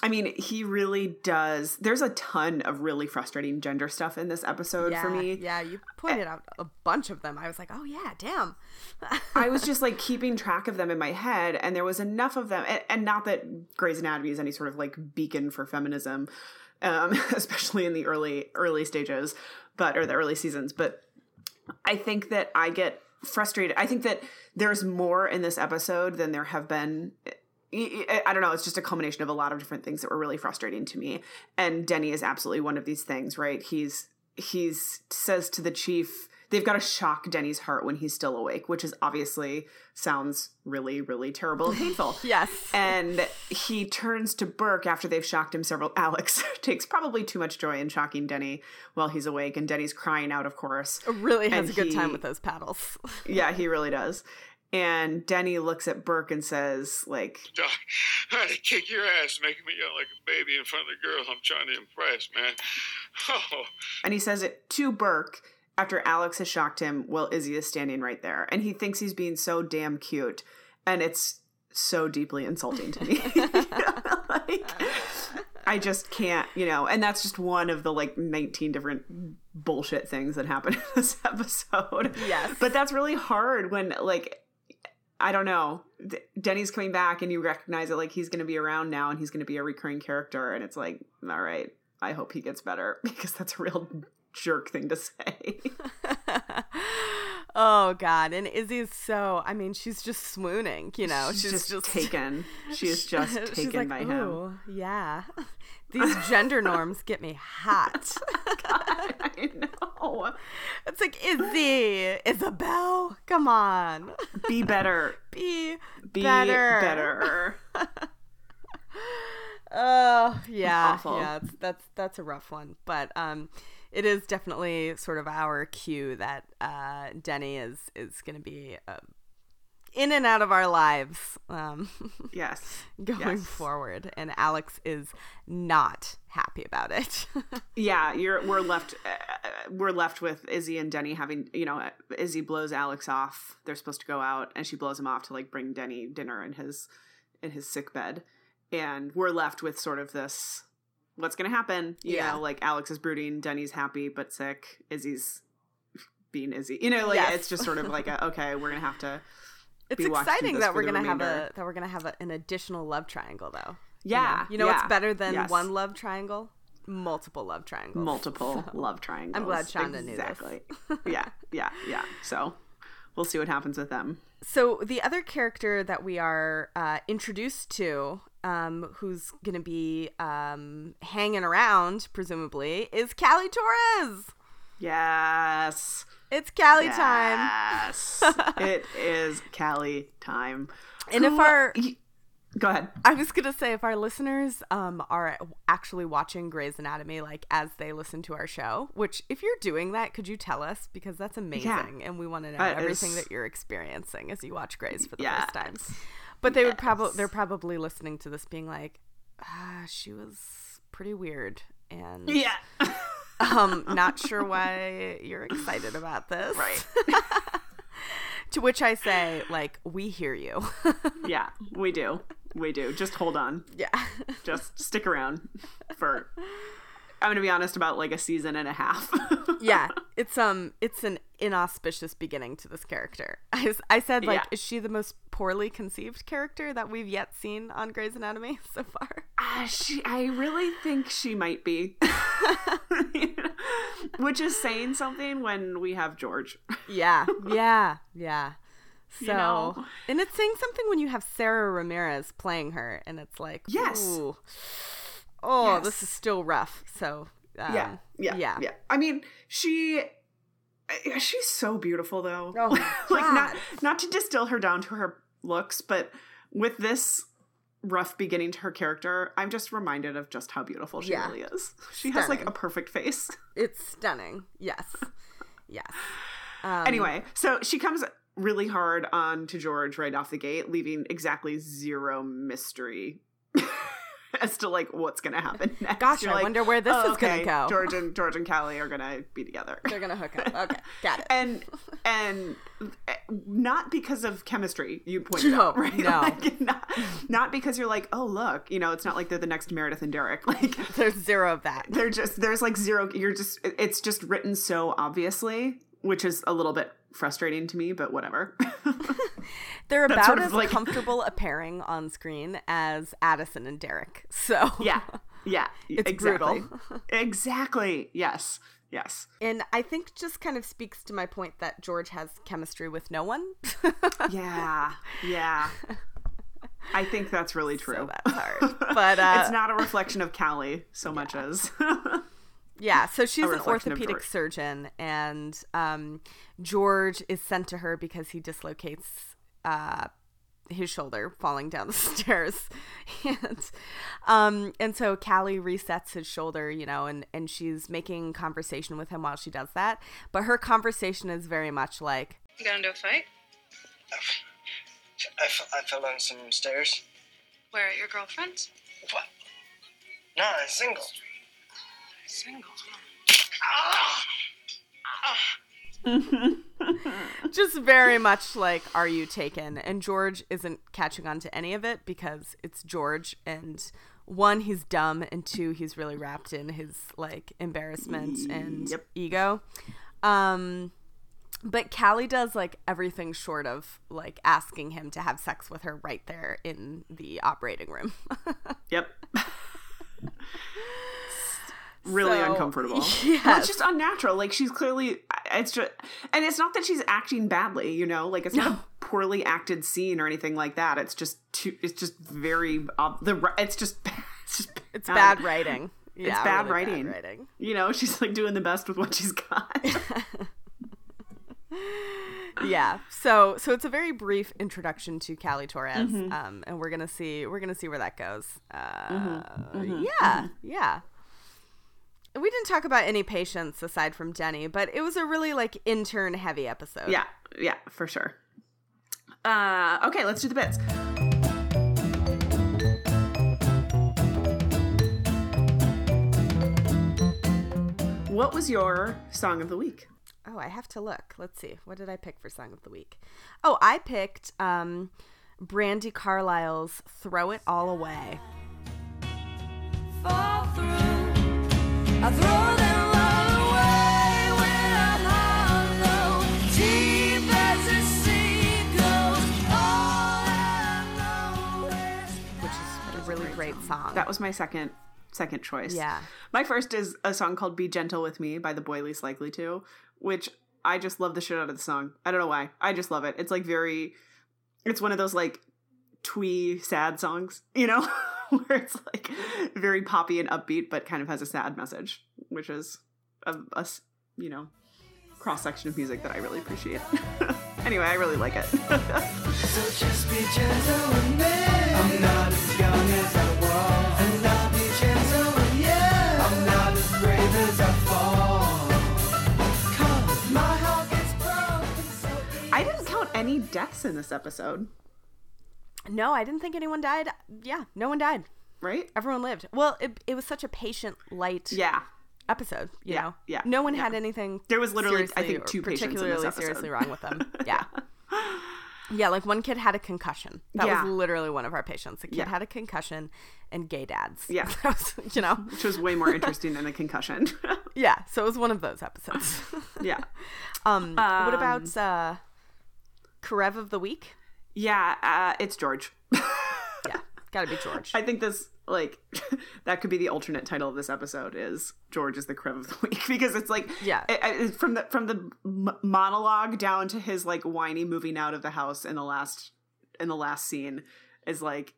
I mean, he really does. There's a ton of really frustrating gender stuff in this episode yeah, for me. yeah, you pointed out a bunch of them. I was like, oh yeah, damn. I was (laughs) just like keeping track of them in my head, and there was enough of them. And, and not that Grey's Anatomy is any sort of like beacon for feminism, um, (laughs) especially in the early early stages, but or the early seasons. But I think that I get frustrated. I think that there's more in this episode than there have been. I don't know. It's just a culmination of a lot of different things that were really frustrating to me. And Denny is absolutely one of these things, right? He's he's says to the chief they've got to shock Denny's heart when he's still awake, which is obviously sounds really really terrible and painful. (laughs) Yes. And he turns to Burke after they've shocked him several. (laughs) Alex takes probably too much joy in shocking Denny while he's awake, and Denny's crying out, of course. really has and a good time with those paddles. Yeah, he really does. And Denny looks at Burke and says, like, (laughs) Doc, I had to kick your ass, making me yell like a baby in front of the girl I'm trying to impress, man. (laughs) Oh, and he says it to Burke after Alex has shocked him while Izzy is standing right there. And he thinks he's being so damn cute. And it's so deeply insulting to me. (laughs) like, I just can't, you know, and that's just one of the like 19 different bullshit things that happen in this episode. Yes. But that's really hard when, like, I don't know. D- Denny's coming back and you recognize it like he's going to be around now and he's going to be a recurring character. And it's like, all right, I hope he gets better (laughs) because that's a real jerk thing to say. (laughs) oh god, and Izzy's so I mean, she's just swooning, you know. she's, She's, just, taken. (laughs) She is just taken like, by him. Yeah. These gender norms get me hot. (laughs) I know. It's like Izzy, Isabel, come on. Be better. (laughs) Be Be better. better. (laughs) Oh yeah, yeah. That's that's a rough one, but um, it is definitely sort of our cue that uh, Denny is is going to be uh, in and out of our lives um, (laughs) Yes. going Yes. forward, and Alex is not happy about it. (laughs) Yeah, you're we're left uh, we're left with Izzy and Denny having, you know, Izzy blows Alex off. They're supposed to go out and she blows him off to like bring Denny dinner in his in his sick bed. And we're left with sort of this what's going to happen? You Yeah. know, like Alex is brooding, Denny's happy but sick, Izzy's being Izzy. You know, like Yes. it's just sort of like a, okay, we're going to have to it's exciting that we're gonna have a that we're gonna have a, an additional love triangle though. Yeah. you know yeah, what's better than yes. one love triangle? Multiple love triangles. multiple (laughs) love triangles. I'm glad Shonda knew this. exactly. (laughs) yeah, yeah, yeah. So we'll see what happens with them. So the other character that we are uh, introduced to, um, who's gonna be um, hanging around, presumably, is Callie Torres. Yes. It's time. Yes. (laughs) it is Callie time. And if our Go ahead. I was gonna say if our listeners um are actually watching Grey's Anatomy like as they listen to our show, which if you're doing that, could you tell us because that's amazing and we want to know That everything is- that you're experiencing as you watch Grey's for the Yes. first time. But they would probably they're probably listening to this being like, ah, she was pretty weird and Yeah. (laughs) um (laughs) not sure why you're excited about this. Right. (laughs) to which I say like we hear you. (laughs) yeah, we do. We do. Just hold on. yeah. Just stick around for I'm going to be honest about like a season and a half. (laughs) yeah it's um it's an inauspicious beginning to this character (laughs) I, I said like Yeah. is she the most poorly conceived character that we've yet seen on Grey's Anatomy (laughs) so far Uh, she, I really think she might be. Which is saying something when we have George. yeah yeah yeah so You know? and it's saying something when you have Sara Ramirez playing her and it's like Yes. ooh, oh Yes. this is still rough so um, yeah, yeah, yeah yeah. I mean, she uh, she's so beautiful though. Oh, (laughs) like not God. not to distill her down to her looks, but with this rough beginning to her character, I'm just reminded of just how beautiful she Yeah. really is. She has like a perfect face. (laughs) it's stunning yes yes um, anyway, so she comes really hard on to George right off the gate, leaving exactly zero mystery (laughs) (laughs) as to like what's gonna happen (laughs) next. gosh You're i like, wonder where this "Oh, is gonna go George and George and Callie are gonna be together. (laughs) they're gonna hook up okay got it and and uh, not because of chemistry you pointed No, out right no. Like, not, not because you're like oh look you know it's not like they're the next meredith and derek like There's zero of that. they're just there's like zero you're just it's just written so obviously which is a little bit frustrating to me but whatever. (laughs) They're about sort of as like- comfortable a pairing on screen as Addison and Derek. So. Yeah. Yeah (laughs) It's exactly. brutal. exactly. Yes. Yes. And I think just kind of speaks to my point that George has chemistry with no one. (laughs) yeah. Yeah. I think that's really true. so that's hard. But uh, it's not a reflection of Callie so much as Yeah, so she's an orthopedic surgeon, and um, George is sent to her because he dislocates uh, his shoulder falling down the (laughs) stairs, and um, and so Callie resets his shoulder, you know, and and she's making conversation with him while she does that, but her conversation is very much like, You got into a fight? I, f- I fell down some stairs. Where at your girlfriend's? What? No, I'm single. Single. (laughs) just very much like are you taken and george isn't catching on to any of it because it's george and one he's dumb and two he's really wrapped in his like embarrassment and Yep. ego um but Callie does like everything short of like asking him to have sex with her right there in the operating room. (laughs) Yep. Really So, uncomfortable. (laughs) Well, yes. it's just unnatural. Like she's clearly it's just and it's not that she's acting badly, you know? Like it's not a poorly acted scene or anything like that. It's just too it's just very ob- the it's just (laughs) it's just It's bad writing. Yeah, bad really writing. writing. You know, (laughs) she's like doing the best with what she's got. yeah so so it's a very brief introduction to Callie Torres Mm-hmm. um and we're gonna see we're gonna see where that goes uh Mm-hmm. yeah yeah we didn't talk about any patients aside from Denny but it was a really like intern heavy episode yeah, yeah, for sure. Uh okay, let's do the bits. What was your song of the week? oh I have to look let's see what did I pick for song of the week oh I picked um Brandi Carlile's Throw It All Away fall through. Song That was my second second choice. Yeah. My first is a song called Be Gentle With Me by the boy least likely to, which I just love the shit out of the song. I don't know why. I just love it. It's like very it's one of those like twee sad songs, you know? (laughs) Where it's like very poppy and upbeat, but kind of has a sad message, which is a you know, cross section of music that I really appreciate. (laughs) Anyway, I really like it. (laughs) So just be gentle with me. I'm not as young as I was. And I'll be gentle with you. I'm not as brave as I fall. my heart gets broken so. I didn't count any deaths in this episode, No, I didn't think anyone died. Yeah, no one died. right? Everyone lived. Well, it, it was such a patient, light Yeah. episode. You Yeah, know, yeah, no one yeah. had anything. There was literally, I think, two patients in this particularly seriously wrong with them. (laughs) Yeah. Yeah, like one kid had a concussion. That Yeah. was literally one of our patients. The kid Yeah. had a concussion and gay dads. Yeah. (laughs) Was, you know, Which was way more interesting than a concussion. (laughs) yeah. So it was one of those episodes. yeah. um, what about uh, Karev of the week? Yeah, uh, it's George. (laughs) Yeah, gotta be George. I think this like (laughs) that could be the alternate title of this episode is George is the crib of the week (laughs) because it's like Yeah. it- it- from the from the m- monologue down to his like whiny moving out of the house in the last in the last scene is like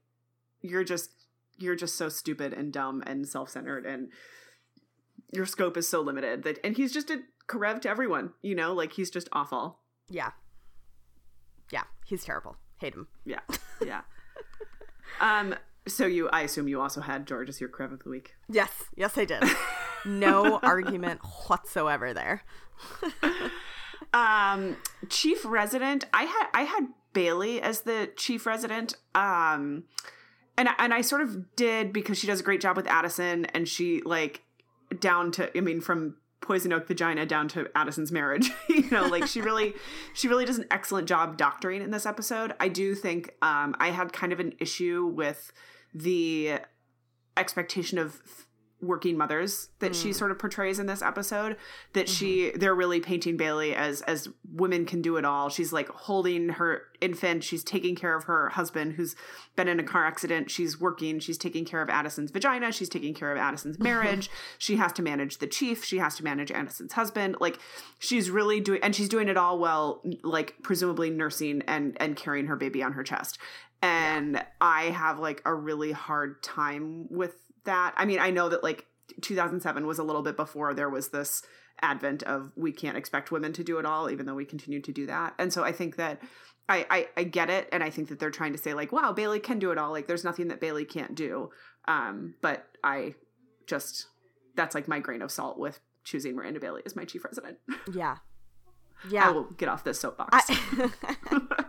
you're just you're just so stupid and dumb and self-centered and your scope is so limited that and he's just a Karev to everyone you know like he's just awful yeah, yeah. He's terrible. Hate him. yeah yeah (laughs) um so you I assume you also had George as your Karev of the week Yes, yes, I did. No (laughs) argument whatsoever there. um chief resident i had i had bailey as the chief resident um and and i sort of did because she does a great job with addison and she like down to i mean from poison oak vagina down to addison's marriage. (laughs) You know like she really she really does an excellent job doctoring in this episode. I do think um i had kind of an issue with the expectation of working mothers that she mm. sort of portrays in this episode that she mm-hmm. they're really painting Bailey as as women can do it all. She's like holding her infant, she's taking care of her husband who's been in a car accident, she's working, she's taking care of Addison's vagina, she's taking care of Addison's mm-hmm. marriage. she has to manage the chief, she has to manage Addison's husband. Like she's really doing and she's doing it all while like presumably nursing and and carrying her baby on her chest. And I have like a really hard time with that. I mean, I know that like 2007 was a little bit before there was this advent of we can't expect women to do it all, even though we continue to do that. And so I think that I, I I get it, and I think that they're trying to say like, wow, Bailey can do it all. Like, there's nothing that Bailey can't do. Um, but I just that's like my grain of salt with choosing Miranda Bailey as my chief resident. Yeah, (laughs) yeah I will get off this soapbox. I- (laughs) (laughs)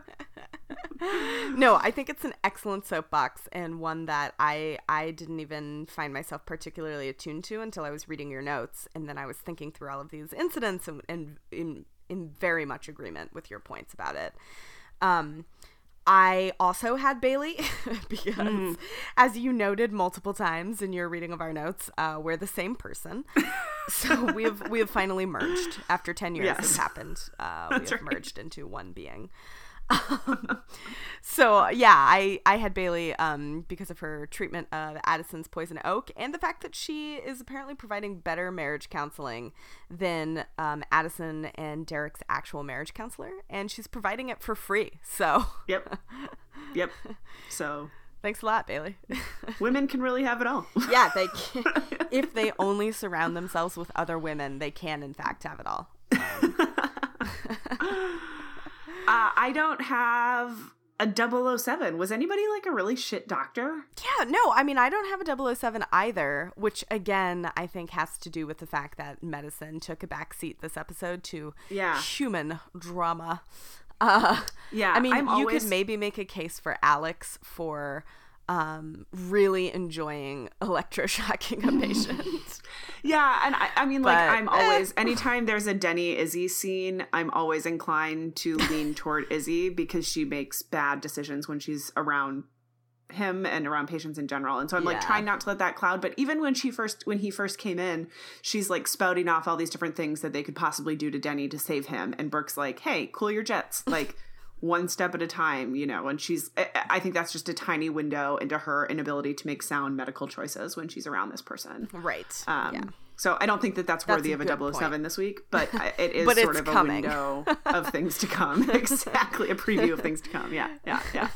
no, I think it's an excellent soapbox and one that I I didn't even find myself particularly attuned to until I was reading your notes, and then I was thinking through all of these incidents and, and in in very much agreement with your points about it. Um, I also had Bailey (laughs) because, as you noted multiple times in your reading of our notes, uh, we're the same person. (laughs) so we have we have finally merged after ten years Yes. happened. Uh, (laughs) we have right. merged into one being. Um, so yeah, I I had Bailey um because of her treatment of Addison's poison oak and the fact that she is apparently providing better marriage counseling than um, Addison and Derek's actual marriage counselor, and she's providing it for free. So yep, yep. So (laughs) thanks a lot, Bailey. (laughs) women can really have it all. yeah, they (laughs) can, if they only surround themselves with other women, they can in fact have it all. Uh, I don't have a 007. Was anybody like a really shit doctor? Yeah, no, I mean, I don't have a 007 either, which again, I think has to do with the fact that medicine took a backseat this episode to Yeah. human drama. Uh, Yeah, I mean, I'm you always- could maybe make a case for Alex for um, really enjoying electroshocking a (laughs) patient. Yeah, and I, I mean, like, I'm (laughs) eh. always, anytime there's a Denny Izzy scene, I'm always inclined to lean toward Izzy because she makes bad decisions when she's around him and around patients in general. And so I'm like trying not to let that cloud. But even when she first, when he first came in, she's like spouting off all these different things that they could possibly do to Denny to save him. And Burke's like, hey, cool your jets. Like, one step at a time, you know, and she's, I- think that's just a tiny window into her inability to make sound medical choices when she's around this person. right. Um, yeah. So I don't think that that's, That's worthy a of a good 007 point. this week, but (laughs) it is But sort of coming. a window (laughs) of things to come. (laughs) exactly, a preview of things to come. Yeah, yeah, yeah.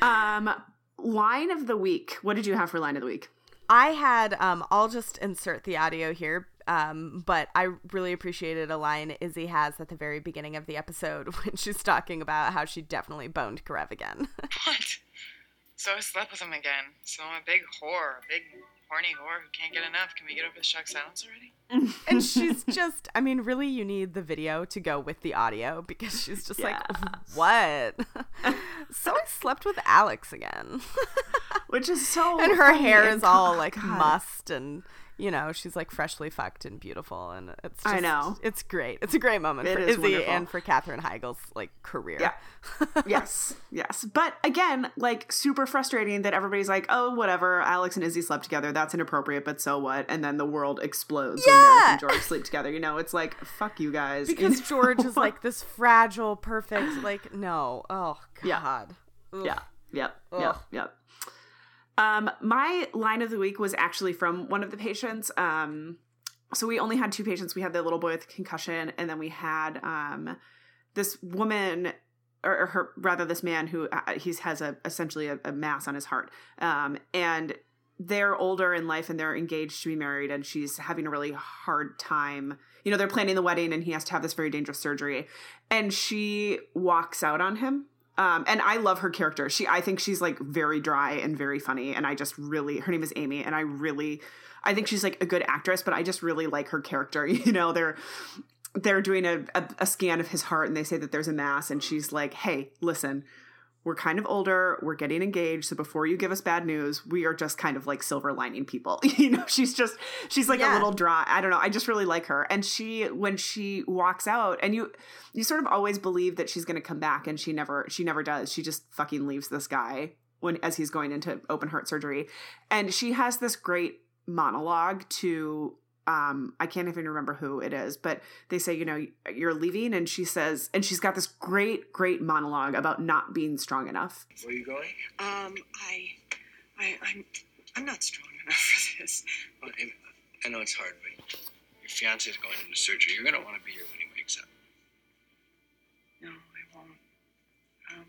Um, line of the week. What did you have for line of the week? I had um I'll just insert the audio here Um, but I really appreciated a line Izzy has at the very beginning of the episode (laughs) when she's talking about how she definitely boned Karev again. (laughs) What? So I slept with him again. So I'm a big whore, a big horny whore who can't get enough. Can we get over the shock silence already? and she's just, I mean, really, you need the video to go with the audio because she's just like, what? (laughs) so I slept with Alex again. Which is so and her funny hair and is all like mussed and you know she's like freshly fucked and beautiful and it's just, I know. it's great it's a great moment It for is izzy wonderful. and for katherine heigl's like career Yeah. (laughs) yes, yes. But again, like super frustrating that everybody's like, oh, whatever. Alex and Izzy slept together. That's inappropriate, but so what? And then the world explodes when Meredith and George sleep together. You know, it's like, fuck you guys. you because know? (laughs) george is like (laughs) this fragile perfect like no oh Yeah. god Ugh. Yeah. Yep. Yep. Yep. Um, my line of the week was actually from one of the patients. Um, so we only had two patients. We had the little boy with concussion, and then we had um, this woman, or, or her rather, this man who uh, he has a essentially a, a mass on his heart, um, and they're older in life and they're engaged to be married, and she's having a really hard time. You know, they're planning the wedding, and he has to have this very dangerous surgery, and she walks out on him um, and I love her character. She, I think she's like very dry and very funny, and I just really, her name is Amy, and I really, I think she's like a good actress, but I just really like her character. (laughs) You know, they're they're doing a, a, a scan of his heart, and they say that there's a mass, and she's like, "Hey, listen, we're kind of older, we're getting engaged, so before you give us bad news, we are just kind of like silver lining people." (laughs) you know, she's just she's like a little dry. I don't know. I just really like her, and she when she walks out, and you you sort of always believe that she's going to come back and she never she never does she just fucking leaves this guy when as he's going into open heart surgery and she has this great monologue to um i can't even remember who it is but they say you know you're leaving and she says and she's got this great great monologue about not being strong enough Where are you going? Um, I, I, I'm, I'm not strong enough for this. Well, I know it's hard, but your fiance is going into surgery. You're going to want to be here when he wakes up. No, I won't. Um,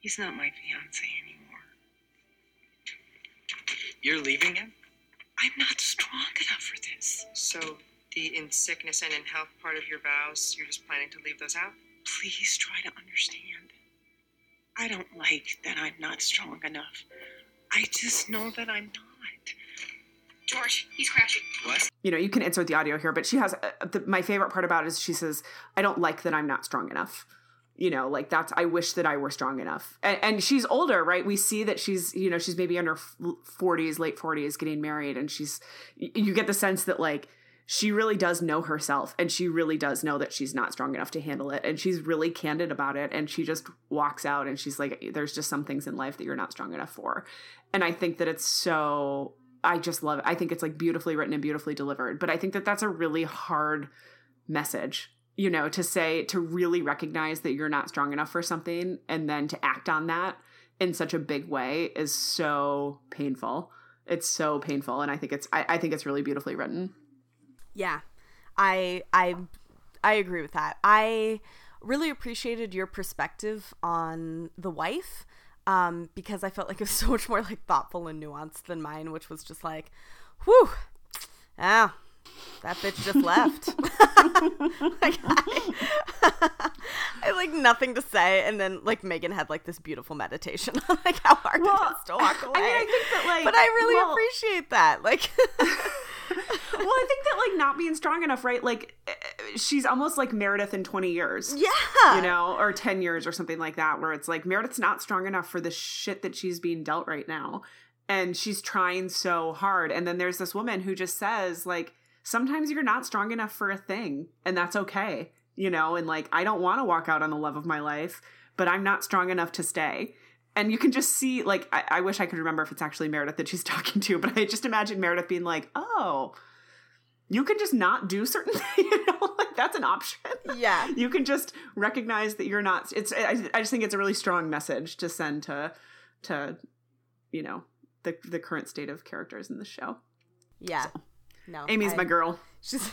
he's not my fiance anymore. You're leaving him? I'm not strong enough for this. So the in sickness and in health part of your vows, you're just planning to leave those out? Please try to understand. I don't like that I'm not strong enough. I just know that I'm not. George, he's crashing. What? you know you can insert the audio here but she has uh, the, my favorite part about it is she says i don't like that i'm not strong enough you know like that's i wish that i were strong enough. And, and she's older right? We see that she's you know she's maybe in her 40s late 40s getting married and she's you get the sense that like she really does know herself and she really does know that she's not strong enough to handle it and she's really candid about it and she just walks out and she's like there's just some things in life that you're not strong enough for. And i think that it's so i just love it. I think it's like beautifully written and beautifully delivered but i think that that's a really hard message you know to say to really recognize that you're not strong enough for something and then to act on that in such a big way is so painful. It's so painful and i think it's i, I think it's really beautifully written. Yeah, I I I agree with that. I really appreciated your perspective on the wife um, because I felt like it was so much more like thoughtful and nuanced than mine, which was just like, whew, ah, that bitch just left. (laughs) (laughs) like, I, (laughs) I had, like nothing to say, and then like Megan had like this beautiful meditation on like how hard Well, it is to walk away. I mean, I think that, like, but I really well- appreciate that. Like, well i think that like not being strong enough right like eh, she's almost like meredith in 20 years yeah, you know, or 10 years or something like that, where it's like Meredith's not strong enough for the shit that she's being dealt right now. And she's trying so hard. And then there's this woman who just says, like, sometimes you're not strong enough for a thing, and that's okay, you know, and like, I don't want to walk out on the love of my life, but I'm not strong enough to stay. And you can just see, like, I, I wish I could remember if it's actually Meredith that she's (laughs) talking to, but I just imagine Meredith being like, oh, you can just not do certain (laughs) things, you know, like that's an option yeah. (laughs) you can just recognize that you're not it's I, I just think it's a really strong message to send to to you know the the current state of characters in the show Yeah. No. amy's I- my girl She's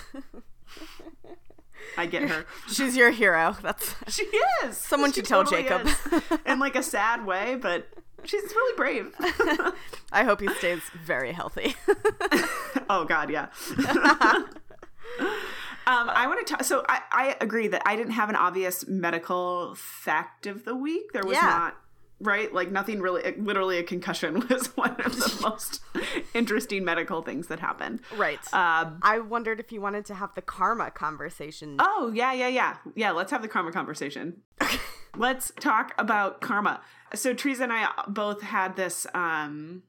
i get her (laughs) she's your hero. That's she is Someone She should tell totally Jacob. is. (laughs) in like a sad way but she's really brave. (laughs) I hope he stays very healthy. oh God, yeah. um, I want to talk. So I, I agree that I didn't have an obvious medical fact of the week. There was Yeah. not right, like nothing really. Literally, a concussion (laughs) was one of the most (laughs) interesting medical things that happened. right. Um, I wondered if you wanted to have the karma conversation. Oh, yeah, yeah, yeah. Yeah, let's have the karma conversation. (laughs) let's talk about karma. So Teresa and I both had this um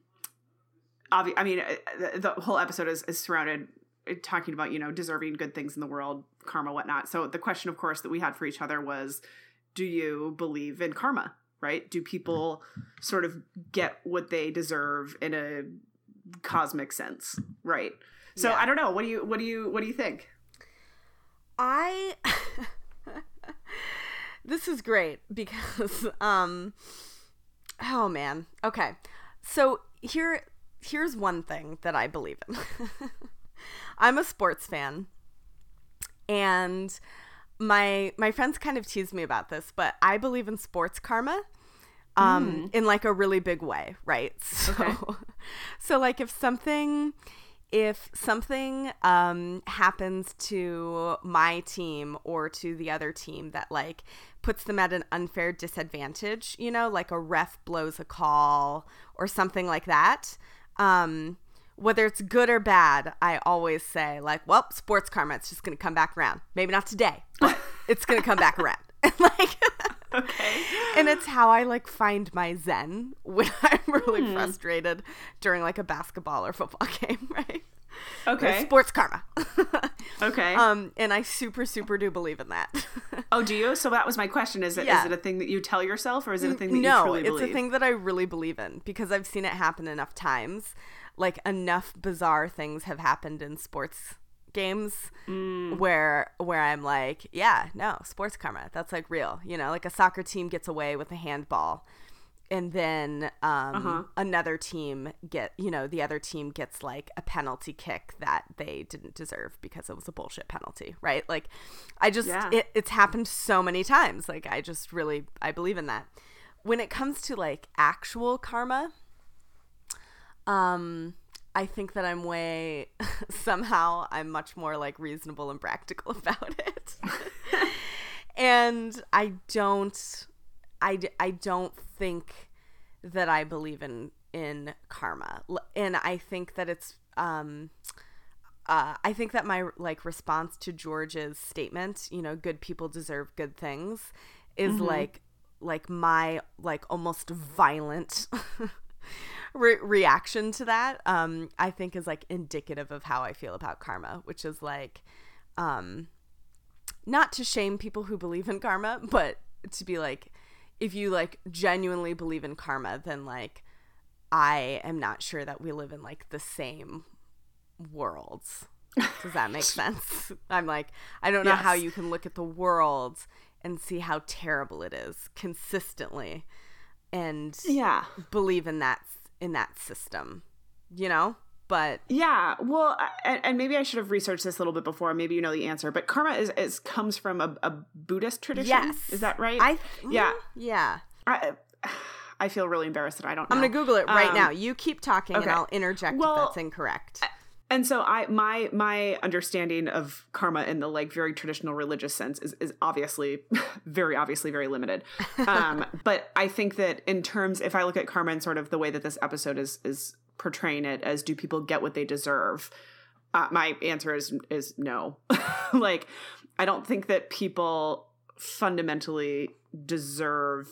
obvi- I mean uh, the, the whole episode is, is surrounded uh, talking about, you know, deserving good things in the world, karma whatnot. So the question of course that we had for each other was do you believe in karma, right? Do people sort of get what they deserve in a cosmic sense, right? So Yeah. I don't know. What do you what do you what do you think? I (laughs) This is great because (laughs) um oh man. Okay. So here here's one thing that I believe in. (laughs) I'm a sports fan and my my friends kind of tease me about this, but I believe in sports karma um in like a really big way, right? (laughs) So Okay. (laughs) so like if something if something um happens to my team or to the other team that like puts them at an unfair disadvantage, you know, like a ref blows a call or something like that, um whether it's good or bad, I always say like, well, sports karma, it's just going to come back around. Maybe not today, but (laughs) it's going to come back around. And (laughs) like Okay. (laughs) and it's how I like find my zen when I'm really frustrated during like a basketball or football game, right? Okay. Sports karma. Okay. um, and I super, super do believe in that. oh, do you? So that was my question. Is it is Yeah. it a thing that you tell yourself, or is it a thing that you no, truly it's a thing that I really believe in because I've seen it happen enough times. Like enough bizarre things have happened in sports games Mm. where where I'm like, yeah, no, sports karma. That's like real. You know, like a soccer team gets away with a handball and then um, Uh-huh. another team get you know the other team gets like a penalty kick that they didn't deserve because it was a bullshit penalty right like i just Yeah. it, it's happened so many times like i just really i believe in that when it comes to like actual karma um i think that i'm way (laughs) somehow i'm much more like reasonable and practical (laughs) about it. And i don't I, I don't think that I believe in in karma, and I think that it's um, uh, I think that my like response to George's statement, you know, good people deserve good things, is like like my like almost violent (laughs) re- reaction to that. Um, I think is like indicative of how I feel about karma, which is like, um, not to shame people who believe in karma, but to be like, if you like genuinely believe in karma, then like I am not sure that we live in like the same worlds. Does that make (laughs) sense? I'm like, I don't know how you can look at the world and see how terrible it is consistently and yeah. believe in that in that system, you know? But Yeah, well, and, and maybe I should have researched this a little bit before. Maybe you know the answer, but karma is, is comes from a, a Buddhist tradition. yes. is that right? I Yeah. mm, Yeah. I, (sighs) I feel really embarrassed that I don't. Know. I'm going to Google it right Um, now. You keep talking okay. and I'll interject Well, if that's incorrect. And so I my my understanding of karma in the like very traditional religious sense is, is obviously (laughs) very obviously very limited. Um, (laughs) but I think that in terms if I look at karma and sort of the way that this episode is is portraying it as do people get what they deserve? Uh, my answer is is no. (laughs) like I don't think that people fundamentally deserve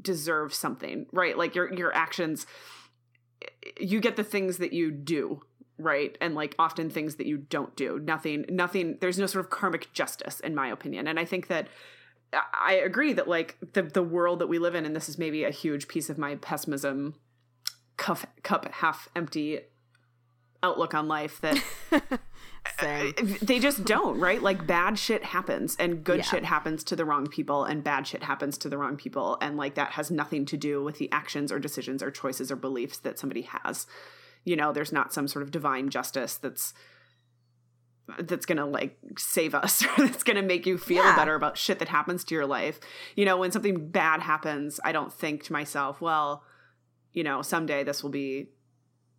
deserve something, right? Like your your actions you get the things that you do right? And like often things that you don't do. Nothing nothing there's no sort of karmic justice in my opinion. And i think that I- agree that like the the world that we live in and this is maybe a huge piece of my pessimism cup cup half empty outlook on life that (laughs) uh, uh, they just don't right? Like bad shit happens and good Yeah. shit happens to the wrong people and bad shit happens to the wrong people and like that has nothing to do with the actions or decisions or choices or beliefs that somebody has. You know there's not some sort of divine justice that's that's gonna like save us (laughs) or that's gonna make you feel Yeah. better about shit that happens to your life. You know when something bad happens i don't think to myself well you know someday this will be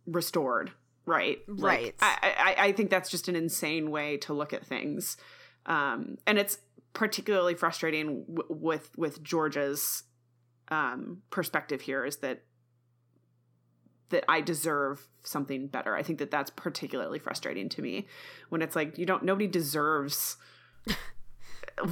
restored right Like, Right. I, I i think that's just an insane way to look at things um and it's particularly frustrating w- with with georgia's um perspective here is that that I deserve something better. I think that that's particularly frustrating to me when it's like you don't nobody deserves (laughs)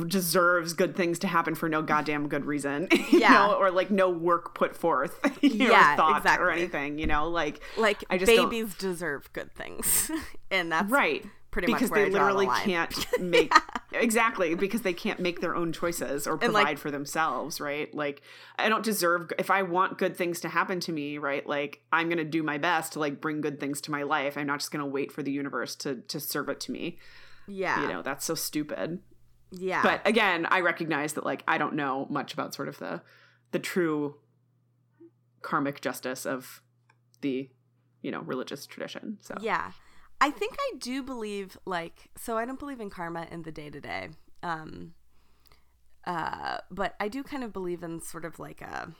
deserves good things to happen for no goddamn good reason. (laughs) You Yeah. know, or like no work put forth. (laughs) know, Yeah, thought exactly. or anything, you know, like Like I just don't- babies deserve good things, (laughs) and that's right. pretty much because where they I draw the literally can't make exactly because they can't make their own choices or provide like- for themselves right like i don't deserve if i want good things to happen to me right like i'm gonna do my best to like bring good things to my life i'm not just gonna wait for the universe to to serve it to me yeah, you know that's so stupid yeah. but again i recognize that like i don't know much about sort of the the true karmic justice of the you know religious tradition so Yeah. I think I do believe like so I don't believe in karma in the day to day. Um uh but I do kind of believe in sort of like a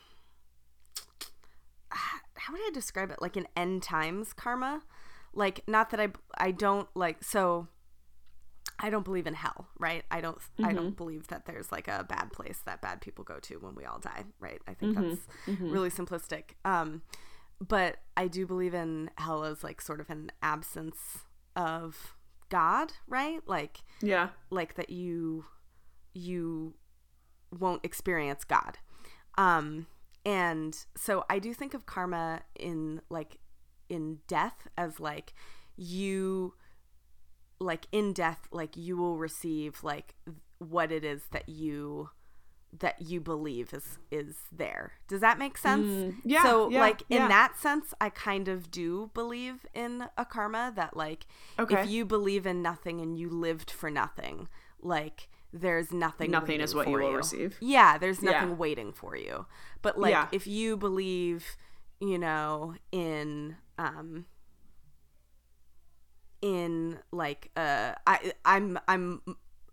how would I describe it? Like an end times karma. Like not that I I don't like so I don't believe in hell, right? I don't I don't believe that there's like a bad place that bad people go to when we all die, right? I think that's really simplistic. Um but I do believe in hell as like sort of an absence of God, right? Like yeah like that you you won't experience God. Um and so I do think of karma in like in death as like you like in death like you will receive like what it is that you that you believe is is there. Does that make sense? Mm, yeah, So yeah, like in yeah. that sense I kind of do believe in a karma that like Okay. if you believe in nothing and you lived for nothing, like there's nothing Nothing is what you will receive. Yeah, there's Yeah. nothing waiting for you. But like Yeah. if you believe, you know, in um in like uh I I'm I'm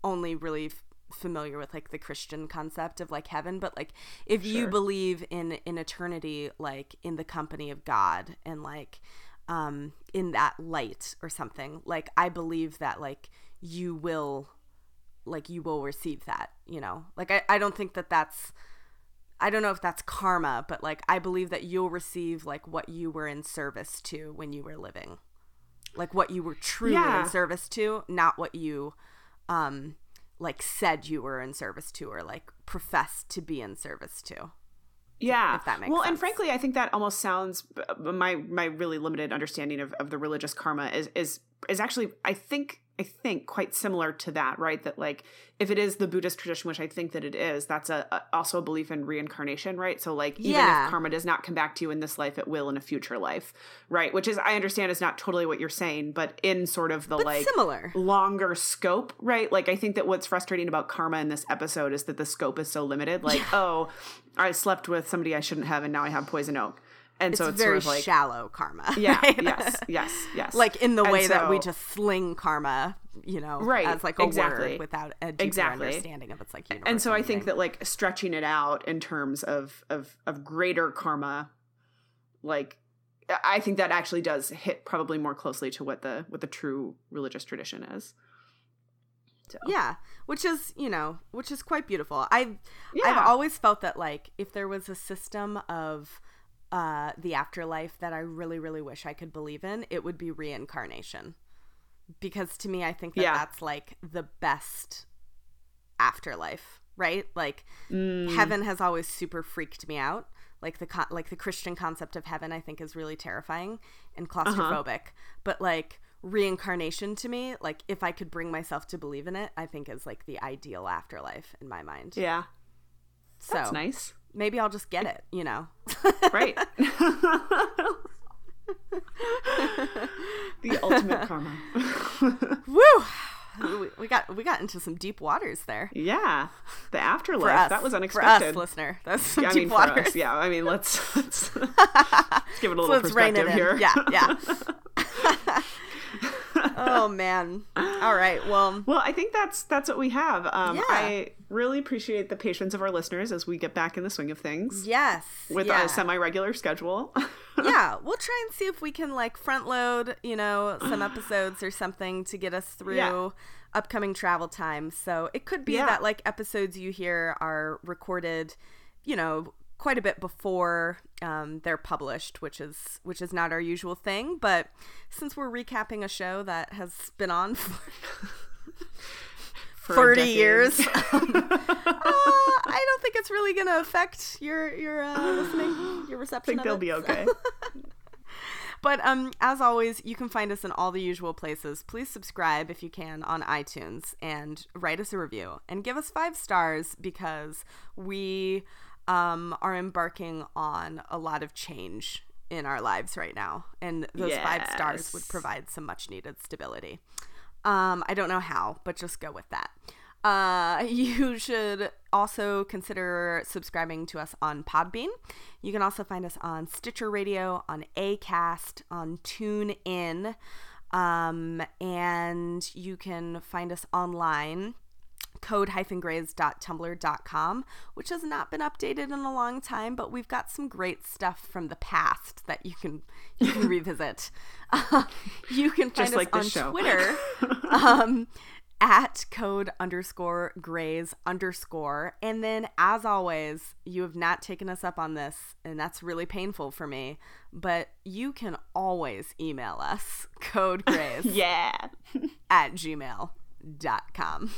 only really f- familiar with like the Christian concept of like heaven, but like if you believe in in eternity like in the company of God and like um in that light or something, like I believe that like you will like you will receive that, you know. Like I I don't think that that's I don't know if that's karma, but like I believe that you'll receive like what you were in service to when you were living. Like what you were truly Yeah. in service to, not what you um like said you were in service to or like professed to be in service to. yeah if that makes well and frankly i think that almost sounds my my really limited understanding of, of the religious karma is is is actually i think i think quite similar to that right that like if it is the buddhist tradition which i think that it is that's a, a also a belief in reincarnation right so like even Yeah. if karma does not come back to you in this life it will in a future life right which is i understand is not totally what you're saying but in sort of the But like similar. longer scope, right? Like I think that what's frustrating about karma in this episode is that the scope is so limited. Like, oh, I slept with somebody I shouldn't have, and now I have poison oak, and It's, so it's very sort of like, shallow karma. yeah, (laughs) right? yes, yes, yes. like in the And way that we just sling karma, you know, Right, as like a exactly. word without a deeper Exactly. understanding of its like and so I think that like stretching it out in terms of of of greater karma, like I think that actually does hit probably more closely to what the what the true religious tradition is. So, Yeah, which is you know, which is quite beautiful. I've Yeah. I've always felt that like if there was a system of uh the afterlife that I really really wish I could believe in, it would be reincarnation. Because to me, I think that Yeah. that's like the best afterlife, right? Like Mm. heaven has always super freaked me out. Like the con- like the Christian concept of heaven, I think is really terrifying and Uh-huh. claustrophobic. But like reincarnation to me, like if I could bring myself to believe in it, I think is like the ideal afterlife in my mind. yeah, so that's nice. Maybe I'll just get it, you know. right (laughs) the ultimate karma (laughs) Woo! We- We got we got into some deep waters there. yeah the For afterlife us, that was For unexpected us, listener, that's some i deep mean for waters. us yeah i mean let's let's, (laughs) let's give it a So little let's rein it perspective in. here Yeah, yeah. Oh man. All right. Well, Well, I think that's that's what we have. Um, Yeah. I really appreciate the patience of our listeners as we get back in the swing of things yes. with yeah. a semi-regular schedule. (laughs) yeah, we'll try and see if we can like front load, you know, some (sighs) episodes or something to get us through Yeah. upcoming travel time. So it could be Yeah. that like episodes you hear are recorded, you know, quite a bit before um, they're published, which is which is not our usual thing. But since we're recapping a show that has been on (laughs) for For 30 years. (laughs) um, uh, I don't think it's really going to affect your your uh, listening, your reception. I think they'll it, be so- (laughs) okay. But um, as always, you can find us in all the usual places. Please subscribe if you can on iTunes and write us a review and give us five stars because we um, are embarking on a lot of change in our lives right now, and those five stars would provide some much needed stability. Um, I don't know how, but just go with that. Uh, (laughs) you should also consider subscribing to us on Podbean. You can also find us on Stitcher Radio, on Acast, on TuneIn, um, and you can find us online code-grays.tumblr.com which has not been updated in a long time but we've got some great stuff from the past that you can you can (laughs) revisit uh, you can find Just us like on show. twitter (laughs) um, at code underscore grays underscore. And then, as always, you have not taken us up on this, and that's really painful for me. But you can always email us (laughs) code grays yeah. at gmail.com.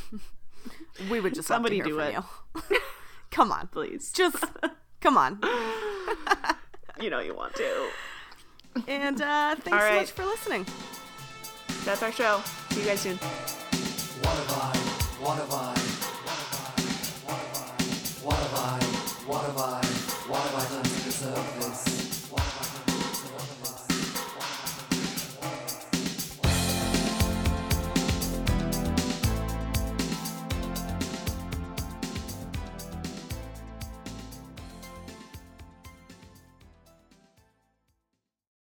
We would just Somebody love to do hear it. you. (laughs) come on. Please. Just (laughs) come on. you know you want to. And uh, thanks All so much for listening. That's our show. See you guys soon. What have I, what have I